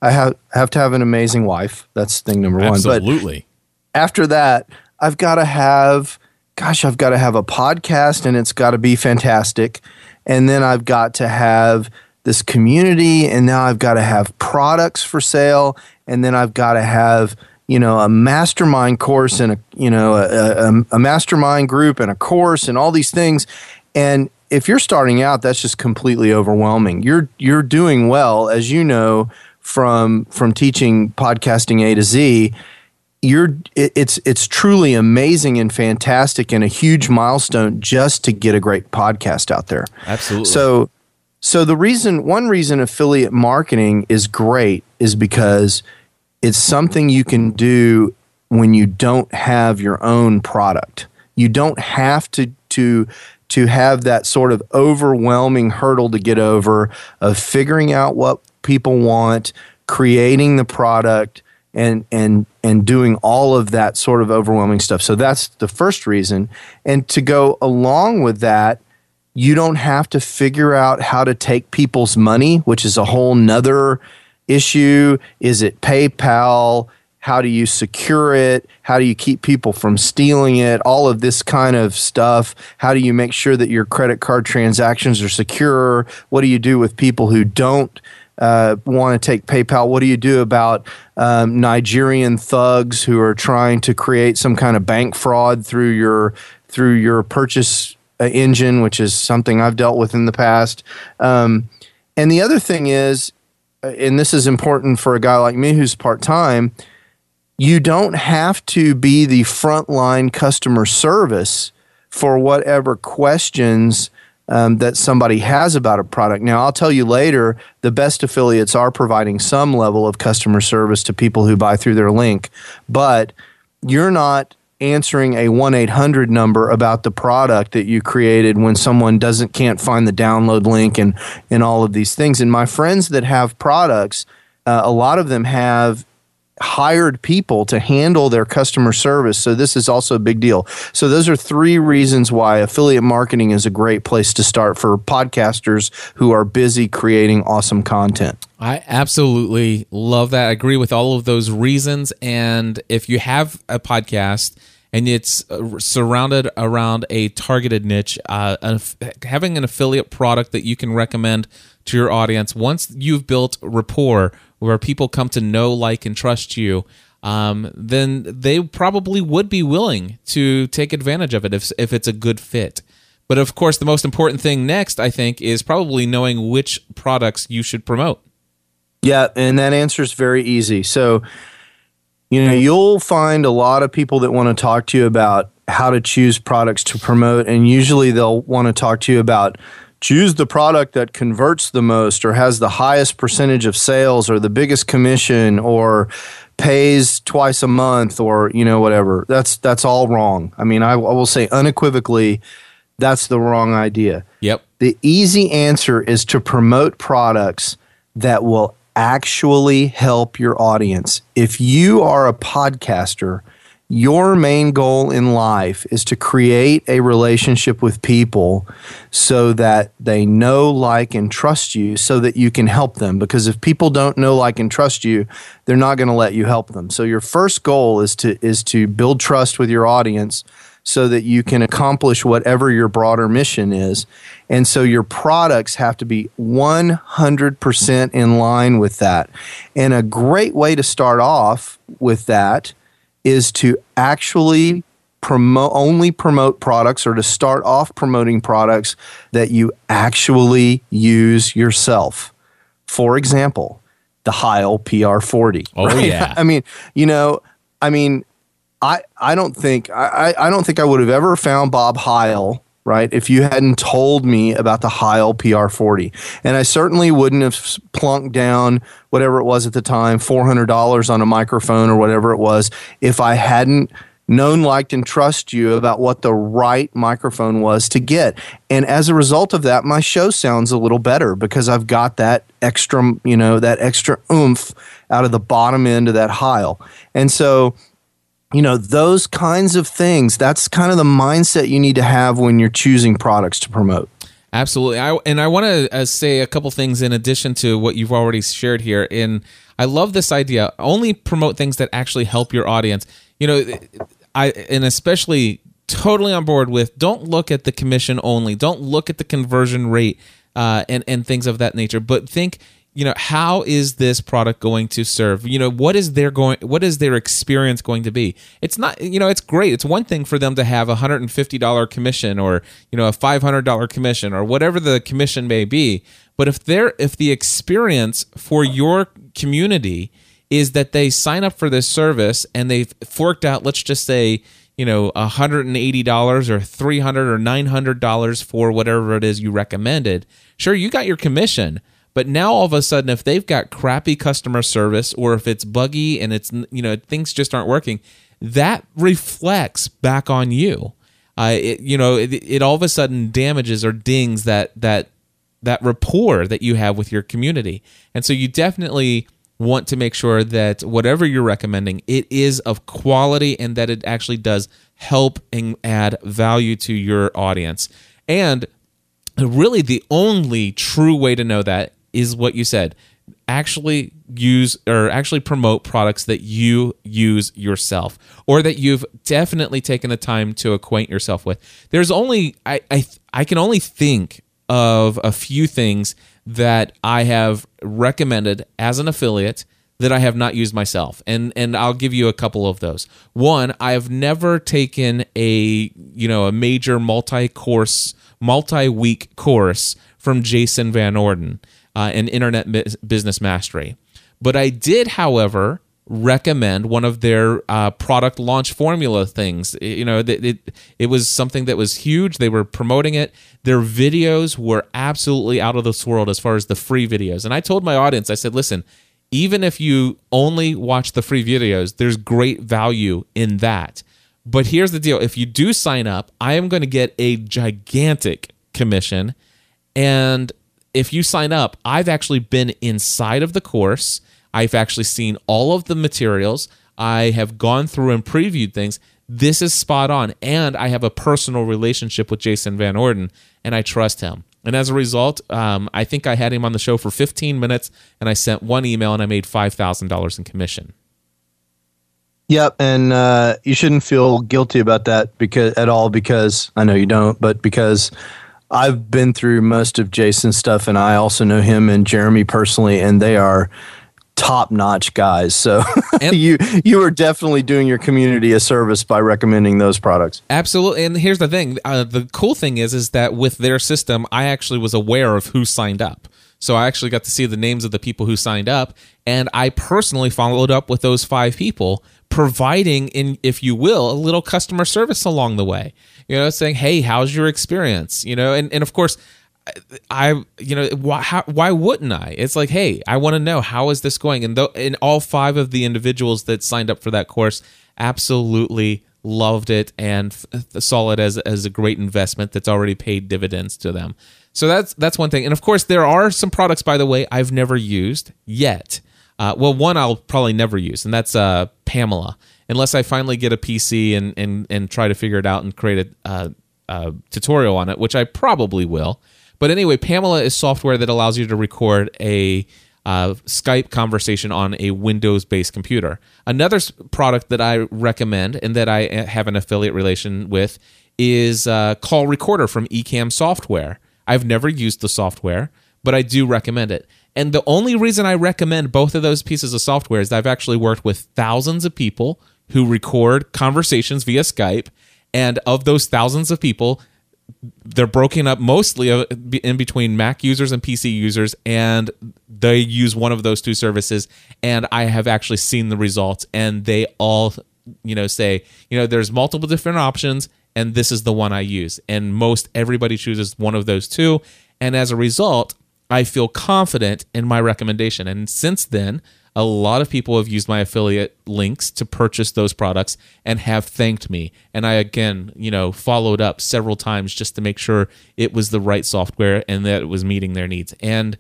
I have have to have an amazing wife. That's thing number one. But Absolutely. after that, I've got to have, gosh, I've got to have a podcast and it's got to be fantastic. And then I've got to have this community and now I've got to have products for sale. And then I've got to have, you know, a mastermind course and a, you know, a, a, a mastermind group and a course and all these things. And if you're starting out, that's just completely overwhelming. You're, you're doing well, as you know, from, from teaching podcasting A to Z you're it, it's it's truly amazing and fantastic and a huge milestone just to get a great podcast out there. Absolutely. So so the reason one reason affiliate marketing is great is because it's something you can do when you don't have your own product. You don't have to to to have that sort of overwhelming hurdle to get over of figuring out what people want, creating the product and and and doing all of that sort of overwhelming stuff. So that's the first reason. And to go along with that, you don't have to figure out how to take people's money, which is a whole nother issue. Is it PayPal? How do you secure it? How do you keep people from stealing it? All of this kind of stuff. How do you make sure that your credit card transactions are secure? What do you do with people who don't uh, want to take PayPal? What do you do about um, Nigerian thugs who are trying to create some kind of bank fraud through your through your purchase uh, engine, which is something I've dealt with in the past? Um, and the other thing is, and this is important for a guy like me who's part time. You don't have to be the frontline customer service for whatever questions um, that somebody has about a product. Now, I'll tell you later, the best affiliates are providing some level of customer service to people who buy through their link, but you're not answering a 1-800 number about the product that you created when someone doesn't can't find the download link and and all of these things. And my friends that have products uh, a lot of them have hired people to handle their customer service. So this is also a big deal. So those are three reasons why affiliate marketing is a great place to start for podcasters who are busy creating awesome content. I absolutely love that. I agree with all of those reasons. And if you have a podcast and it's uh, surrounded around a targeted niche, uh, having an affiliate product that you can recommend to your audience, once you've built rapport where people come to know, like, and trust you, um, then they probably would be willing to take advantage of it if, if it's a good fit. But of course, the most important thing next, I think, is probably knowing which products you should promote. Yeah, and that answer is very easy. So, you know, you'll find a lot of people that want to talk to you about how to choose products to promote, and usually they'll want to talk to you about choose the product that converts the most or has the highest percentage of sales or the biggest commission or pays twice a month or you know whatever. That's that's all wrong. I mean I, I, will say unequivocally that's the wrong idea. Yep. The easy answer is to promote products that will actually help your audience. If you are a podcaster your main goal in life is to create a relationship with people so that they know, like, and trust you so that you can help them. Because if people don't know, like, and trust you, they're not going to let you help them. So your first goal is to is to build trust with your audience so that you can accomplish whatever your broader mission is. And so your products have to be 100% in line with that. And a great way to start off with that is to actually promote only promote products or to start off promoting products that you actually use yourself. For example, the Heil PR40. Oh right? yeah. I mean, you know, I mean, I I don't think I I don't think I would have ever found Bob Heil right? If you hadn't told me about the Heil PR40. And I certainly wouldn't have plunked down whatever it was at the time, $400 on a microphone or whatever it was, if I hadn't known, liked, and trust you about what the right microphone was to get. And as a result of that, my show sounds a little better because I've got that extra, you know, that extra oomph out of the bottom end of that Heil. And so you know those kinds of things that's kind of the mindset you need to have when you're choosing products to promote Absolutely. I, and I want to uh, say a couple things in addition to what you've already shared here. And I love this idea. Only promote things that actually help your audience. You know, I and especially totally on board with don't look at the commission only. Don't look at the conversion rate uh, and and things of that nature. But think you know how is this product going to serve? You know what is their going what is their experience going to be? It's not you know it's great. It's one thing for them to have a $150 commission or you know a $500 commission or whatever the commission may be. But if they're if the experience for your community is that they sign up for this service and they've forked out let's just say you know $180 or 300 or $900 for whatever it is you recommended sure you got your commission but now all of a sudden, if they've got crappy customer service or if it's buggy and it's, you know, things just aren't working, that reflects back on you. Uh, it, you know, it, it all of a sudden damages or dings that, that, that rapport that you have with your community. And so you definitely want to make sure that whatever you're recommending, it is of quality and that it actually does help and add value to your audience. And really the only true way to know that is what you said. Actually use or actually promote products that you use yourself or that you've definitely taken the time to acquaint yourself with. There's only I I I can only think of a few things that I have recommended as an affiliate that I have not used myself. And and I'll give you a couple of those. One, I have never taken a, you know, a major multi-course, multi-week course from Jason Van Orden uh, and internet business mastery. But I did, however, recommend one of their uh, product launch formula things. You know, it, it, it was something that was huge. They were promoting it. Their videos were absolutely out of this world as far as the free videos. And I told my audience, I said, listen, even if you only watch the free videos, there's great value in that. But here's the deal if you do sign up, I am going to get a gigantic commission. And if you sign up, I've actually been inside of the course. I've actually seen all of the materials. I have gone through and previewed things. This is spot on. And I have a personal relationship with Jason Van Orden, and I trust him. And as a result, um, I think I had him on the show for 15 minutes, and I sent one email, and I made $5,000 in commission. Yep, and uh, you shouldn't feel guilty about that because at all because I know you don't, but because I've been through most of Jason's stuff, and I also know him and Jeremy personally, and they are top notch guys. So you you are definitely doing your community a service by recommending those products. Absolutely. And here's the thing: uh, the cool thing is, is that with their system, I actually was aware of who signed up. So I actually got to see the names of the people who signed up, and I personally followed up with those five people, providing, in if you will, a little customer service along the way you know, saying, "Hey, how's your experience?" You know, and and of course, I you know why how, why wouldn't I? It's like, hey, I want to know how is this going, and though, and all five of the individuals that signed up for that course absolutely loved it and saw it as as a great investment that's already paid dividends to them. So that's that's one thing, and of course, there are some products, by the way, I've never used yet. Uh, well, one I'll probably never use, and that's uh, Pamela unless I finally get a PC and and and try to figure it out and create a, uh, a tutorial on it, which I probably will. But anyway, Pamela is software that allows you to record a uh, Skype conversation on a Windows based computer. Another product that I recommend and that I uh, have an affiliate relation with is uh, Call Recorder from Ecamm Software. I've never used the software, but I do recommend it. And the only reason I recommend both of those pieces of software is I've actually worked with thousands of people who record conversations via Skype. And of those thousands of people, they're broken up mostly in between Mac users and PC users, and they use one of those two services. And I have actually seen the results, and they all, you know, say, you know, there's multiple different options, and this is the one I use. And most everybody chooses one of those two. And as a result, I feel confident in my recommendation. And since then, a lot of people have used my affiliate links to purchase those products and have thanked me. And I, again, you know, followed up several times just to make sure it was the right software and that it was meeting their needs. And,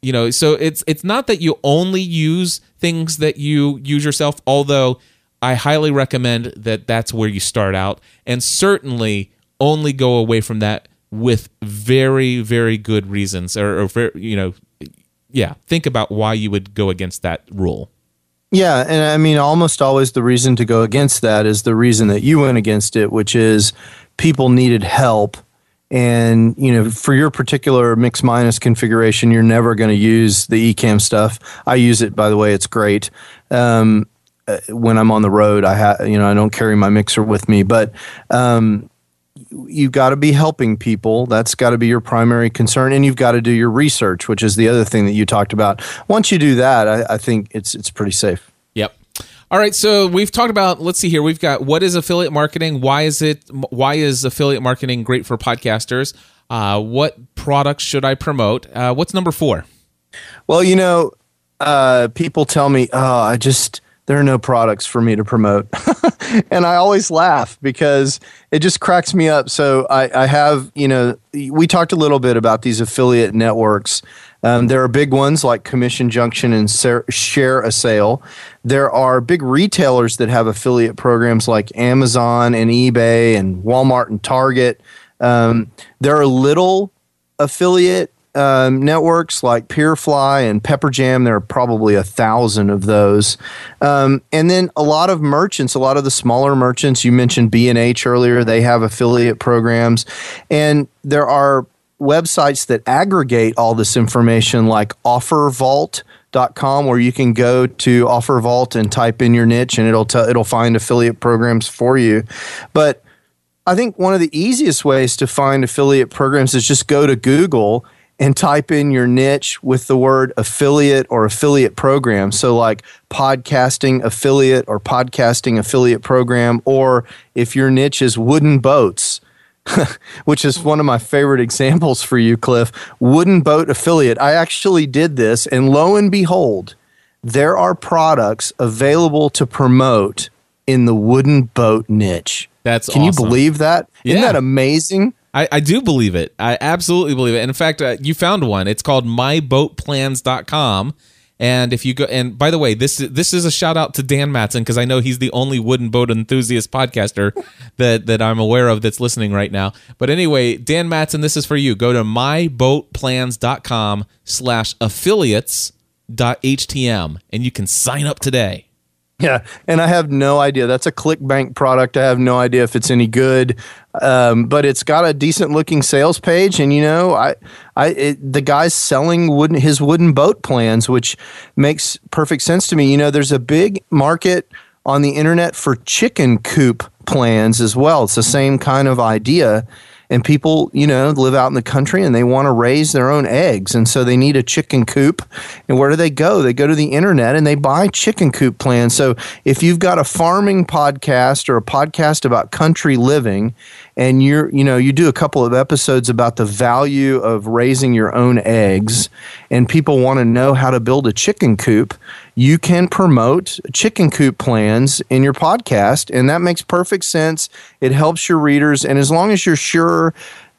you know, so it's it's not that you only use things that you use yourself, although I highly recommend that that's where you start out. And certainly only go away from that with very very good reasons or, or very, you know yeah think about why you would go against that rule Yeah, and I mean, almost always the reason to go against that is the reason that you went against it, which is people needed help. And, you know, for your particular mix minus configuration, you're never going to use the Ecamm stuff. I use it, by the way, it's great. Um, uh, when I'm on the road, I have, you know, I don't carry my mixer with me, but, um, you've got to be helping people. That's got to be your primary concern, and you've got to do your research, which is the other thing that you talked about. Once you do that, I, I think it's it's pretty safe. Yep. All right, so we've talked about. Let's see here. We've got what is affiliate marketing? Why is it? Why is affiliate marketing great for podcasters? Uh, what products should I promote? Uh, what's number four? Well, you know, uh, people tell me, "Oh, I just there are no products for me to promote," and I always laugh because it just cracks me up. So I, I have, you know, we talked a little bit about these affiliate networks. Um, there are big ones like Commission Junction and ShareASale. There are big retailers that have affiliate programs like Amazon and eBay and Walmart and Target. Um, there are little affiliate um, networks like Peerfly and Pepperjam. There are probably a thousand of those, um, and then a lot of merchants, a lot of the smaller merchants. You mentioned B and H earlier; they have affiliate programs, and there are websites that aggregate all this information, like OfferVault.com, where you can go to OfferVault and type in your niche, and it'll tell it'll find affiliate programs for you, but I think one of the easiest ways to find affiliate programs is just go to Google and type in your niche with the word affiliate or affiliate program. So, like podcasting affiliate or podcasting affiliate program, or if your niche is wooden boats, which is one of my favorite examples for you, Cliff, wooden boat affiliate. I actually did this, and lo and behold, there are products available to promote in the wooden boat niche. That's Can awesome. you believe that? Isn't that amazing? I, I do believe it. I absolutely believe it. And in fact, uh, you found one. It's called myboatplans.com. And if you go, and by the way, this is, this is a shout out to Dan Matson because I know he's the only wooden boat enthusiast podcaster that, that I'm aware of that's listening right now. But anyway, Dan Matson, this is for you. Go to myboatplans.com slash affiliates.htm and you can sign up today. Yeah, and I have no idea. That's a ClickBank product. I have no idea if it's any good, um, but it's got a decent looking sales page. And you know, I, I, it, the guy's selling wooden his wooden boat plans, which makes perfect sense to me. You know, there's a big market on the internet for chicken coop plans as well. It's the same kind of idea. And people, you know, live out in the country and they want to raise their own eggs. And so they need a chicken coop. And where do they go? They go to the internet and they buy chicken coop plans. So if you've got a farming podcast or a podcast about country living and you're, you know, you do a couple of episodes about the value of raising your own eggs and people want to know how to build a chicken coop, you can promote chicken coop plans in your podcast. And that makes perfect sense. It helps your readers. And as long as you're sure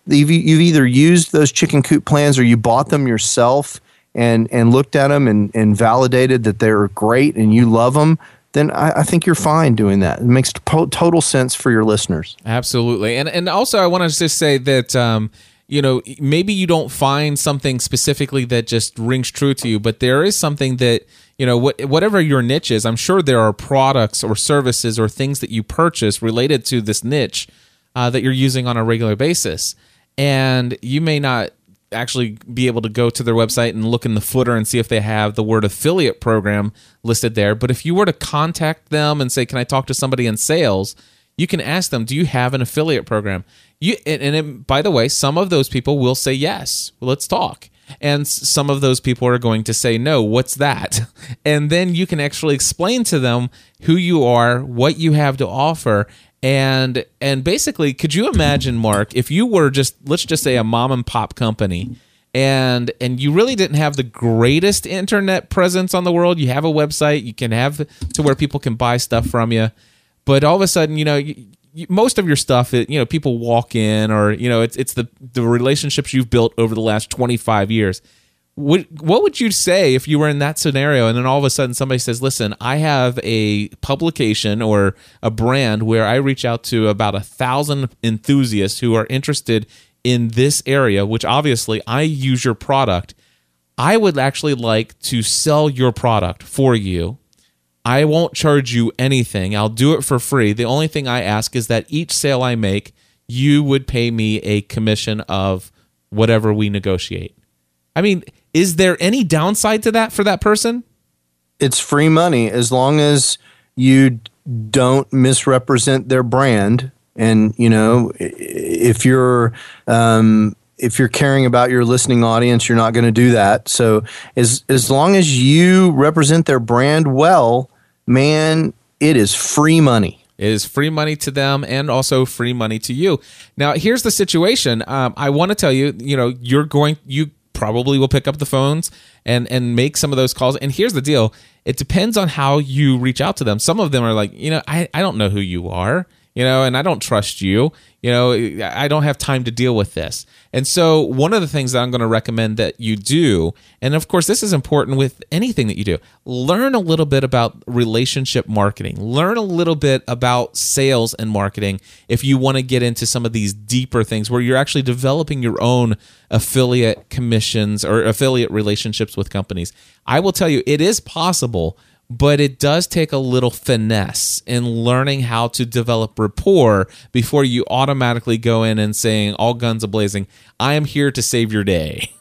you've, either used those chicken coop plans or you bought them yourself and, and looked at them and, and validated that they're great and you love them, then I, I think you're fine doing that. It makes to- total sense for your listeners. Absolutely, and and also I want to just say that um, you know maybe you don't find something specifically that just rings true to you, but there is something that you know what whatever your niche is. I'm sure there are products or services or things that you purchase related to this niche uh, that you're using on a regular basis, and you may not actually be able to go to their website and look in the footer and see if they have the word affiliate program listed there. But if you were to contact them and say, "Can I talk to somebody in sales?" You can ask them, "Do you have an affiliate program?" You and, and it, by the way, some of those people will say yes. Let's talk. And some of those people are going to say no. What's that? And then you can actually explain to them who you are, what you have to offer, and and basically, could you imagine, Mark, if you were just let's just say a mom and pop company, and and you really didn't have the greatest internet presence on the world. You have a website, you can have to where people can buy stuff from you, but all of a sudden, you know, you, you, most of your stuff, it, you know, people walk in, or you know, it's it's the the relationships you've built over the last twenty five years. What what would you say if you were in that scenario, and then all of a sudden somebody says, "Listen, I have a publication or a brand where I reach out to about a thousand enthusiasts who are interested in this area, which obviously I use your product, I would actually like to sell your product for you. I won't charge you anything. I'll do it for free. The only thing I ask is that each sale I make, you would pay me a commission of whatever we negotiate. I mean, is there any downside to that for that person? It's free money as long as you don't misrepresent their brand. And, you know, if you're, um, if you're caring about your listening audience, you're not going to do that. So as as long as you represent their brand well, man, it is free money. It is free money to them and also free money to you. Now, here's the situation. Um, I want to tell you, you know, you're going, you probably will pick up the phones and and make some of those calls. And here's the deal: it depends on how you reach out to them. Some of them are like, you know, I I don't know who you are you know, and I don't trust you. You know, I don't have time to deal with this. And so, one of the things that I'm going to recommend that you do, and of course, this is important with anything that you do, learn a little bit about relationship marketing, learn a little bit about sales and marketing if you want to get into some of these deeper things where you're actually developing your own affiliate commissions or affiliate relationships with companies. I will tell you, it is possible but it does take a little finesse in learning how to develop rapport before you automatically go in and saying all guns ablazing i am here to save your day.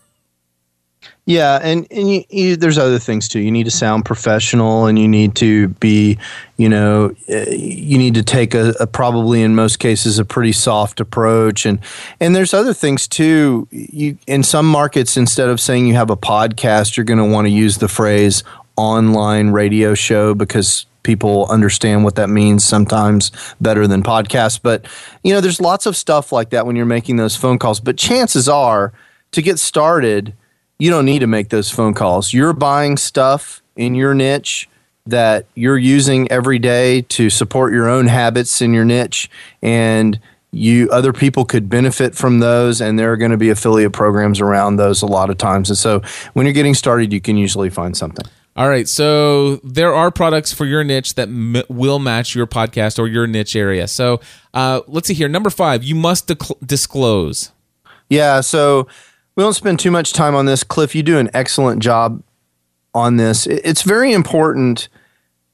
Yeah and, and you, you, there's other things too. You need to sound professional and you need to be you know uh, you need to take a, a, probably in most cases a pretty soft approach. And and there's other things too. You in some markets instead of saying you have a podcast you're going to want to use the phrase online radio show because people understand what that means sometimes better than podcasts. But, you know, there's lots of stuff like that when you're making those phone calls. But chances are, to get started, you don't need to make those phone calls. You're buying stuff in your niche that you're using every day to support your own habits in your niche and you other people could benefit from those and there are going to be affiliate programs around those a lot of times and so when you're getting started you can usually find something all right, so there are products for your niche that m- will match your podcast or your niche area. So uh, let's see here. Number five, you must disclose. Yeah, so we don't spend too much time on this. Cliff, you do an excellent job on this. It's very important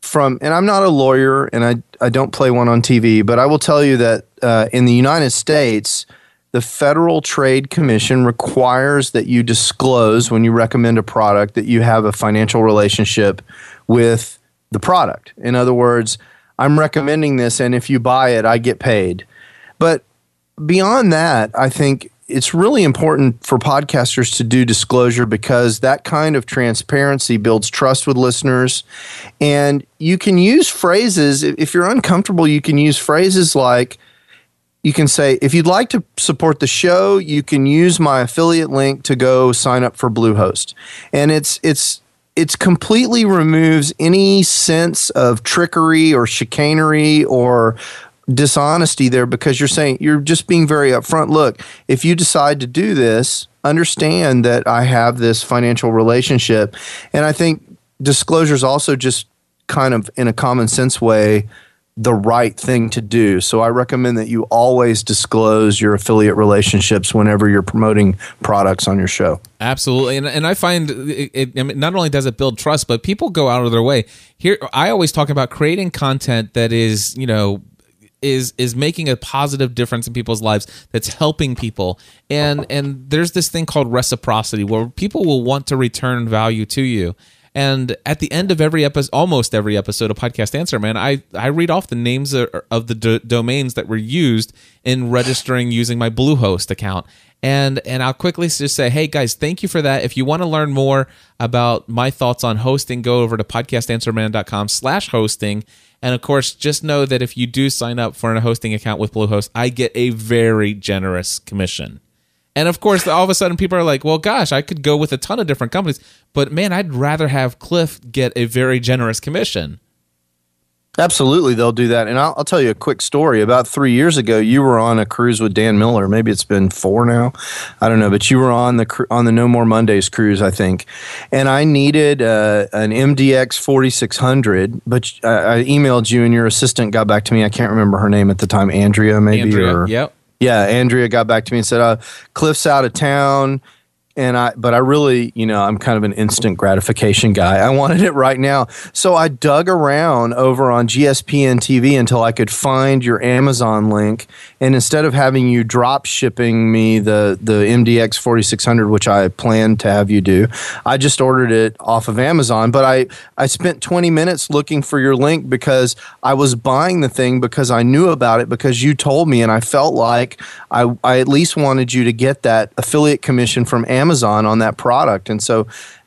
from, and I'm not a lawyer and I, I don't play one on TV, but I will tell you that uh, in the United States, the Federal Trade Commission requires that you disclose when you recommend a product that you have a financial relationship with the product. In other words, I'm recommending this, and if you buy it, I get paid. But beyond that, I think it's really important for podcasters to do disclosure because that kind of transparency builds trust with listeners. And you can use phrases, if you're uncomfortable, you can use phrases like, you can say if you'd like to support the show you can use my affiliate link to go sign up for bluehost. And it's it's it's completely removes any sense of trickery or chicanery or dishonesty there because you're saying you're just being very upfront. Look if you decide to do this understand that i have this financial relationship. And i think disclosure is also just kind of in a common sense way the right thing to do. So I recommend that you always disclose your affiliate relationships whenever you're promoting products on your show. Absolutely, and and I find it, it I mean, not only does it build trust, but people go out of their way. Here, I always talk about creating content that is, you know, is is making a positive difference in people's lives that's helping people and and there's this thing called reciprocity where people will want to return value to you and at the end of every episode, almost every episode of Podcast Answer Man, I, I read off the names of, of the do- domains that were used in registering using my Bluehost account. And and I'll quickly just say, hey guys, thank you for that. If you want to learn more about my thoughts on hosting, go over to podcastanswerman.com slash hosting. And of course, just know that if you do sign up for a hosting account with Bluehost, I get a very generous commission. And of course, all of a sudden, people are like, well, gosh, I could go with a ton of different companies, but man, I'd rather have Cliff get a very generous commission. Absolutely, they'll do that. And I'll, I'll, tell you a quick story. About three years ago, you were on a cruise with Dan Miller. Maybe it's been four now. I don't know, but you were on the on the No More Mondays cruise, I think. And I needed uh, an MDX 4600, but I emailed you, and your assistant got back to me. I can't remember her name at the time, Andrea, maybe. Andrea, or, yep Yeah, Andrea got back to me and said, uh, "Cliff's out of town." and I but I really, you know, I'm kind of an instant gratification guy. I wanted it right now. So I dug around over on GSPN TV until I could find your Amazon link and instead of having you drop shipping me the the MDX 4600 which I planned to have you do, I just ordered it off of Amazon, but I I spent 20 minutes looking for your link because I was buying the thing because I knew about it because you told me and I felt like I I at least wanted you to get that affiliate commission from Amazon Amazon on that product. And so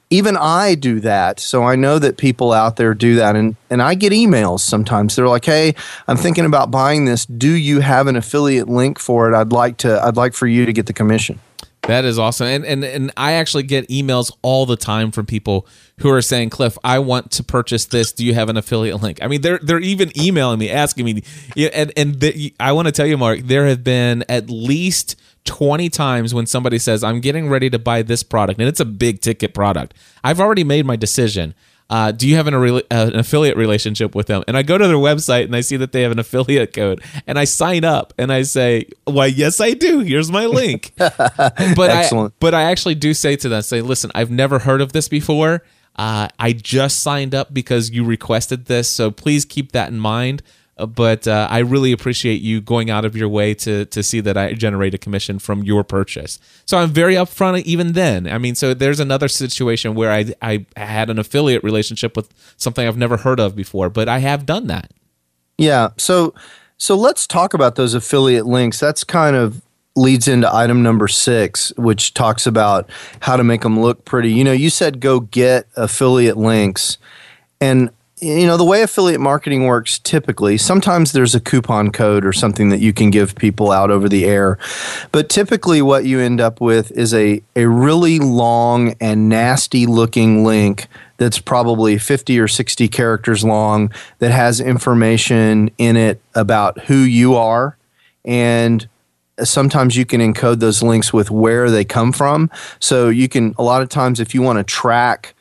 even I do that. So I know that people out there do that. And, and I get emails sometimes. They're like, hey, I'm thinking about buying this. Do you have an affiliate link for it? I'd like to, I'd like for you to get the commission. That is awesome. And, and and I actually get emails all the time from people who are saying, Cliff, I want to purchase this. Do you have an affiliate link? I mean, they're they're even emailing me, asking me. And and the, I want to tell you, Mark, there have been at least 20 times when somebody says, I'm getting ready to buy this product, and it's a big ticket product. I've already made my decision. Uh, do you have an, uh, an, affiliate relationship with them? And I go to their website and I see that they have an affiliate code, and I sign up and I say, "Why, yes, I do. Here's my link." but Excellent. I, but I actually do say to them, "Say, listen, I've never heard of this before. Uh, I just signed up because you requested this, so please keep that in mind." But uh, I really appreciate you going out of your way to to see that I generate a commission from your purchase. So I'm very upfront even then. I mean, so there's another situation where I I had an affiliate relationship with something I've never heard of before, but I have done that. Yeah. So so let's talk about those affiliate links. That's kind of leads into item number six, which talks about how to make them look pretty. You know, you said go get affiliate links. And you know the way affiliate marketing works typically sometimes there's a coupon code or something that you can give people out over the air. But typically what you end up with is a, a really long and nasty looking link that's probably 50 or 60 characters long that has information in it about who you are. And sometimes you can encode those links with where they come from. So you can a lot of times if you want to track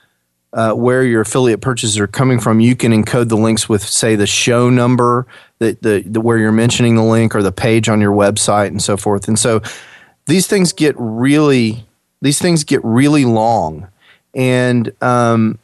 uh, where your affiliate purchases are coming from, you can encode the links with, say, the show number, the, the, the, where you're mentioning the link, or the page on your website, and so forth. And so these things get really these things get really long, and um,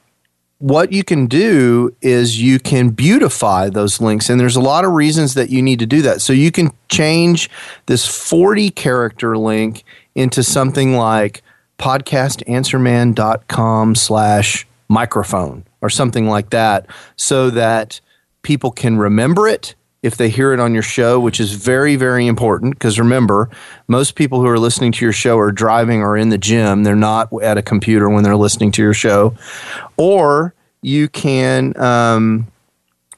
what you can do is you can beautify those links, and there's a lot of reasons that you need to do that. So you can change this 40 character link into something like podcastanswerman.com slash microphone or something like that so that people can remember it if they hear it on your show, which is very, very important. Because remember, most people who are listening to your show are driving or in the gym. They're not at a computer when they're listening to your show. Or you can um,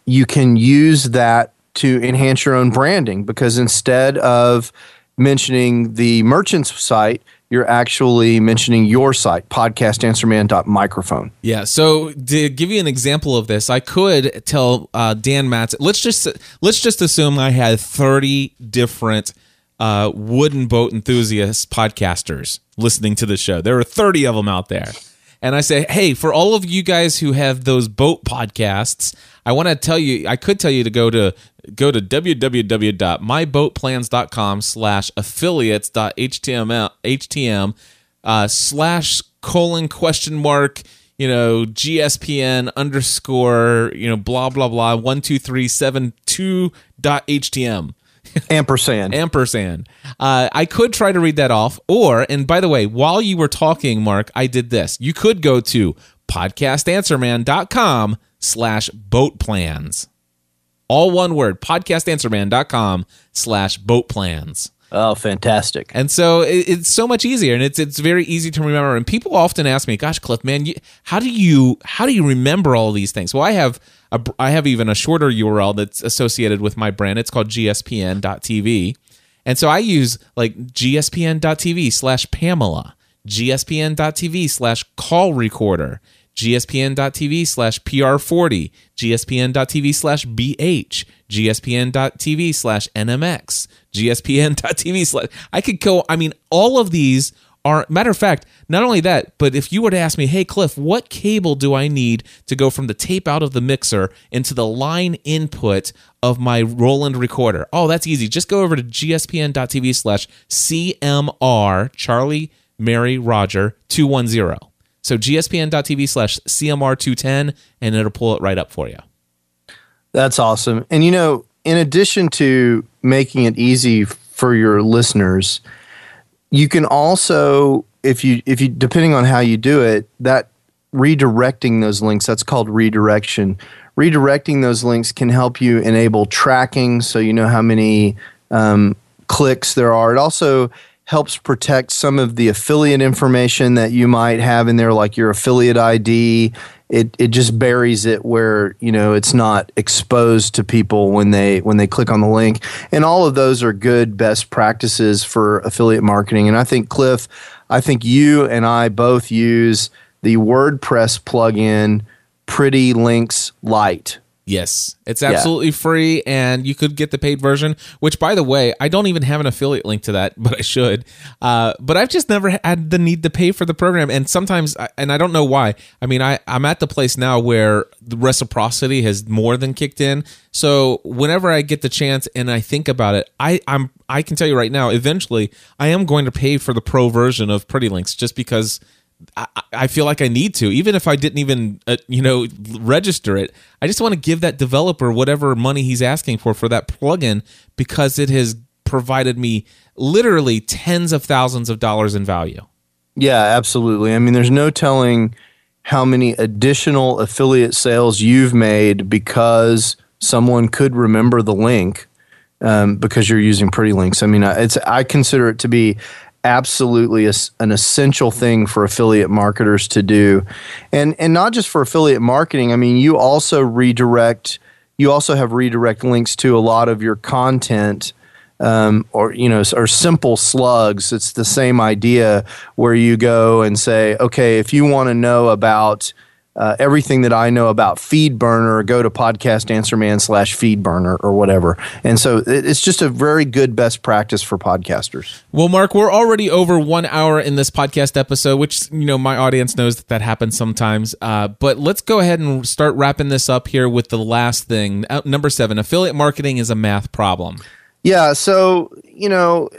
you can use that to enhance your own branding because instead of mentioning the merchant's site, you're actually mentioning your site, podcastanswerman.microphone. Yeah. So to give you an example of this, I could tell uh, Dan Matz. Let's just let's just assume I had 30 different uh, wooden boat enthusiast podcasters listening to the show. There are 30 of them out there. And I say, hey, for all of you guys who have those boat podcasts, I want to tell you, I could tell you to go to go to www.myboatplans.com slash affiliates.html htm uh, slash colon question mark you know gspn underscore you know blah blah blah one two three seven two dot htm ampersand. Ampersand. Uh, i could try to read that off or and by the way while you were talking mark i did this. You could go to podcastanswerman.com slash boat plans all one word, podcastanswerman.com slash boat plans. Oh, fantastic! And so it, it's so much easier, and it's it's very easy to remember. And people often ask me, "Gosh, Cliff, man, you, how do you how do you remember all these things?" Well, I have a, I have even a shorter URL that's associated with my brand. It's called gspn.tv, and so I use like gspn.tv slash Pamela, gspn.tv slash call recorder, gspn.tv slash PR40, gspn.tv slash BH, gspn.tv slash NMX, gspn.tv slash. I could go, I mean, all of these are matter of fact, not only that, but if you were to ask me, "Hey Cliff, what cable do I need to go from the tape out of the mixer into the line input of my Roland recorder?" Oh, that's easy. Just go over to gspn.tv slash CMR Charlie Mary Roger 210. So gspn.tv slash CMR210 and it'll pull it right up for you. That's awesome. And you know, in addition to making it easy for your listeners, you can also if you if you depending on how you do it, that redirecting those links, that's called redirection. Redirecting those links can help you enable tracking so you know how many um, clicks there are. It also helps protect some of the affiliate information that you might have in there, like your affiliate ID. It it just buries it where you know it's not exposed to people when they when they click on the link. And all of those are good best practices for affiliate marketing. And I think Cliff, I think you and I both use the WordPress plugin Pretty Links Lite Yes, it's absolutely yeah. free, and you could get the paid version. Which, by the way, I don't even have an affiliate link to that, but I should. Uh, but I've just never had the need to pay for the program, and sometimes, and I don't know why. I mean, I I'm at the place now where the reciprocity has more than kicked in. So whenever I get the chance and I think about it, I I'm I can tell you right now, eventually, I am going to pay for the pro version of Pretty Links just because I, feel like I need to, even if I didn't even, uh, you know, register it. I just want to give that developer whatever money he's asking for for that plugin because it has provided me literally tens of thousands of dollars in value. Yeah, absolutely. I mean, there's no telling how many additional affiliate sales you've made because someone could remember the link um, because you're using Pretty Links. I mean, it's I consider it to be absolutely an essential thing for affiliate marketers to do. And and not just for affiliate marketing i mean you also redirect you also have redirect links to a lot of your content um, or you know or simple slugs. It's the same idea where you go and say okay if you want to know about uh, everything that I know about FeedBurner, go to podcast answer man slash FeedBurner or whatever. And so it's just a very good best practice for podcasters. Well, Mark, we're already over one hour in this podcast episode, which, you know, my audience knows that that happens sometimes. Uh, but let's go ahead and start wrapping this up here with the last thing. Uh, number seven affiliate marketing is a math problem. Yeah. So, you know,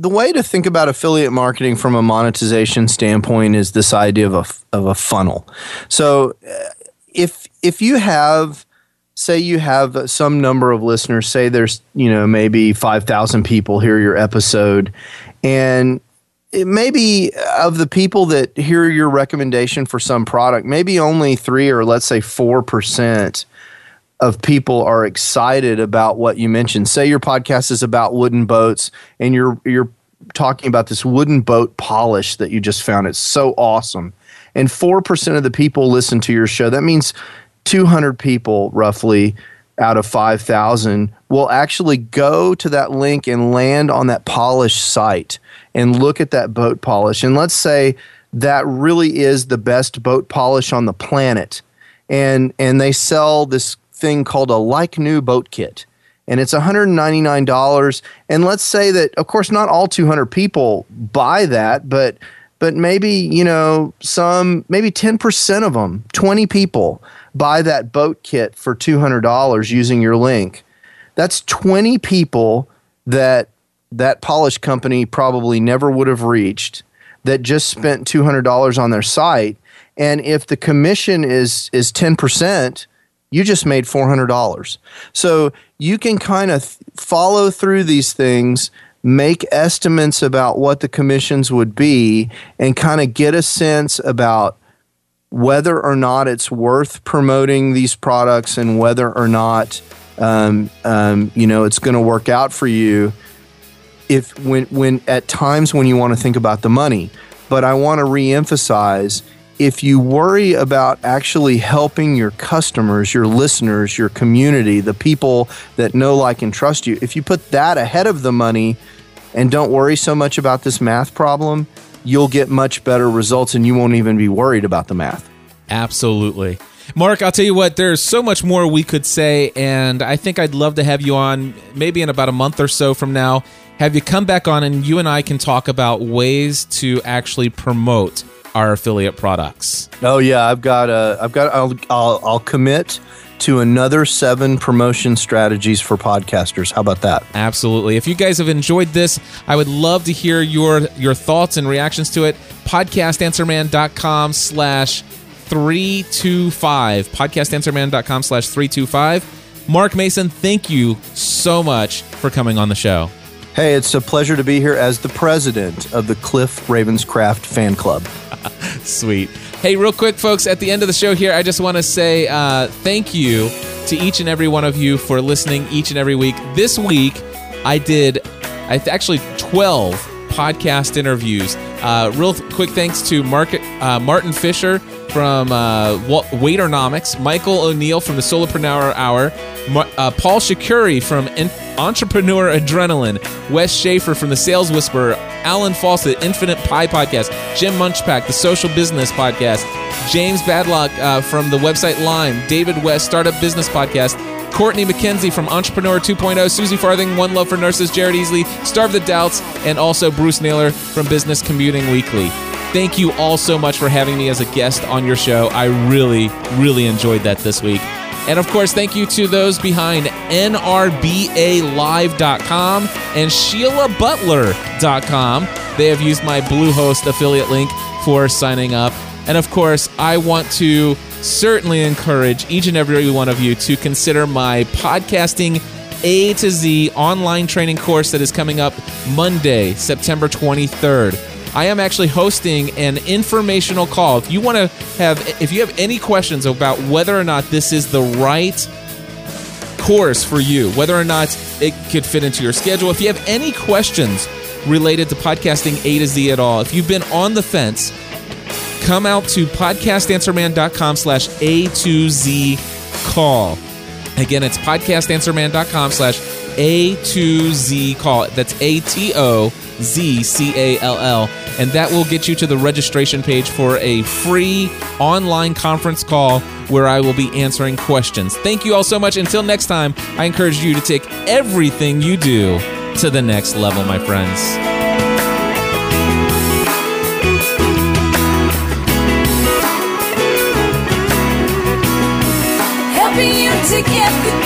the way to think about affiliate marketing from a monetization standpoint is this idea of a, of a funnel. So uh, if if you have say you have some number of listeners say there's you know maybe 5000 people hear your episode and maybe of the people that hear your recommendation for some product maybe only 3 or let's say 4% of people are excited about what you mentioned. Say your podcast is about wooden boats and you're you're talking about this wooden boat polish that you just found. It's so awesome. And 4% of the people listen to your show. That means 200 people roughly out of 5,000 will actually go to that link and land on that polish site and look at that boat polish. And let's say that really is the best boat polish on the planet. And and they sell this thing called a like new boat kit. And it's $199. And let's say that, of course, not all 200 people buy that, but but maybe you know some maybe 10% of them 20 people buy that boat kit for $200 using your link that's 20 people that that polish company probably never would have reached that just spent $200 on their site and if the commission is is 10% you just made $400. So you can kind of th- follow through these things, make estimates about what the commissions would be, and kind of get a sense about whether or not it's worth promoting these products and whether or not um, um, you know it's going to work out for you if when when at times when you want to think about the money but i want to reemphasize if you worry about actually helping your customers, your listeners, your community, the people that know, like, and trust you, if you put that ahead of the money and don't worry so much about this math problem, you'll get much better results and you won't even be worried about the math. Absolutely. Mark, I'll tell you what, there's so much more we could say, and I think I'd love to have you on maybe in about a month or so from now have you come back on and you and I can talk about ways to actually promote our affiliate products. Oh yeah, I've got a, I've got, I'll, I'll, I'll commit to another seven promotion strategies for podcasters. How about that? Absolutely. If you guys have enjoyed this, I would love to hear your your thoughts and reactions to it. Podcastanswerman.com slash 325. Podcastanswerman.com slash 325. Mark Mason, thank you so much for coming on the show. Hey, it's a pleasure to be here as the president of the Cliff Ravenscraft fan club. Sweet. Hey, real quick, folks, at the end of the show here, I just want to say uh, thank you to each and every one of you for listening each and every week. This week, I did I th- actually 12 podcast interviews. Uh, real quick thanks to Mark, uh, Martin Fisher from uh, Waiternomics, Michael O'Neill from the Solopreneur Hour, uh, Paul Shakuri from Entrepreneur Adrenaline, Wes Schaefer from the Sales Whisperer, Alan Fawcett, Infinite Pie Podcast, Jim Munchpack, the Social Business Podcast, James Badlock uh, from the website Lime, David West, Startup Business Podcast, Courtney McKenzie from Entrepreneur 2.0, Susie Farthing, One Love for Nurses, Jared Easley, Starve the Doubts, and also Bruce Naylor from Business Commuting Weekly. Thank you all so much for having me as a guest on your show. I really, really enjoyed that this week. And of course, thank you to those behind NRBALive.com and SheilaButler.com. They have used my Bluehost affiliate link for signing up. And of course, I want to certainly encourage each and every one of you to consider my podcasting A to Z online training course that is coming up Monday, September 23rd. I am actually hosting an informational call. If you want to have if you have any questions about whether or not this is the right course for you, whether or not it could fit into your schedule, if you have any questions related to podcasting A to Z at all, if you've been on the fence, come out to podcastanswerman.com slash A to Z call. Again, it's podcastanswerman.com slash A to Z call. That's A T O Z C A L L. And that will get you to the registration page for a free online conference call where I will be answering questions. Thank you all so much. Until next time, I encourage you to take everything you do to the next level, my friends. helping you to get the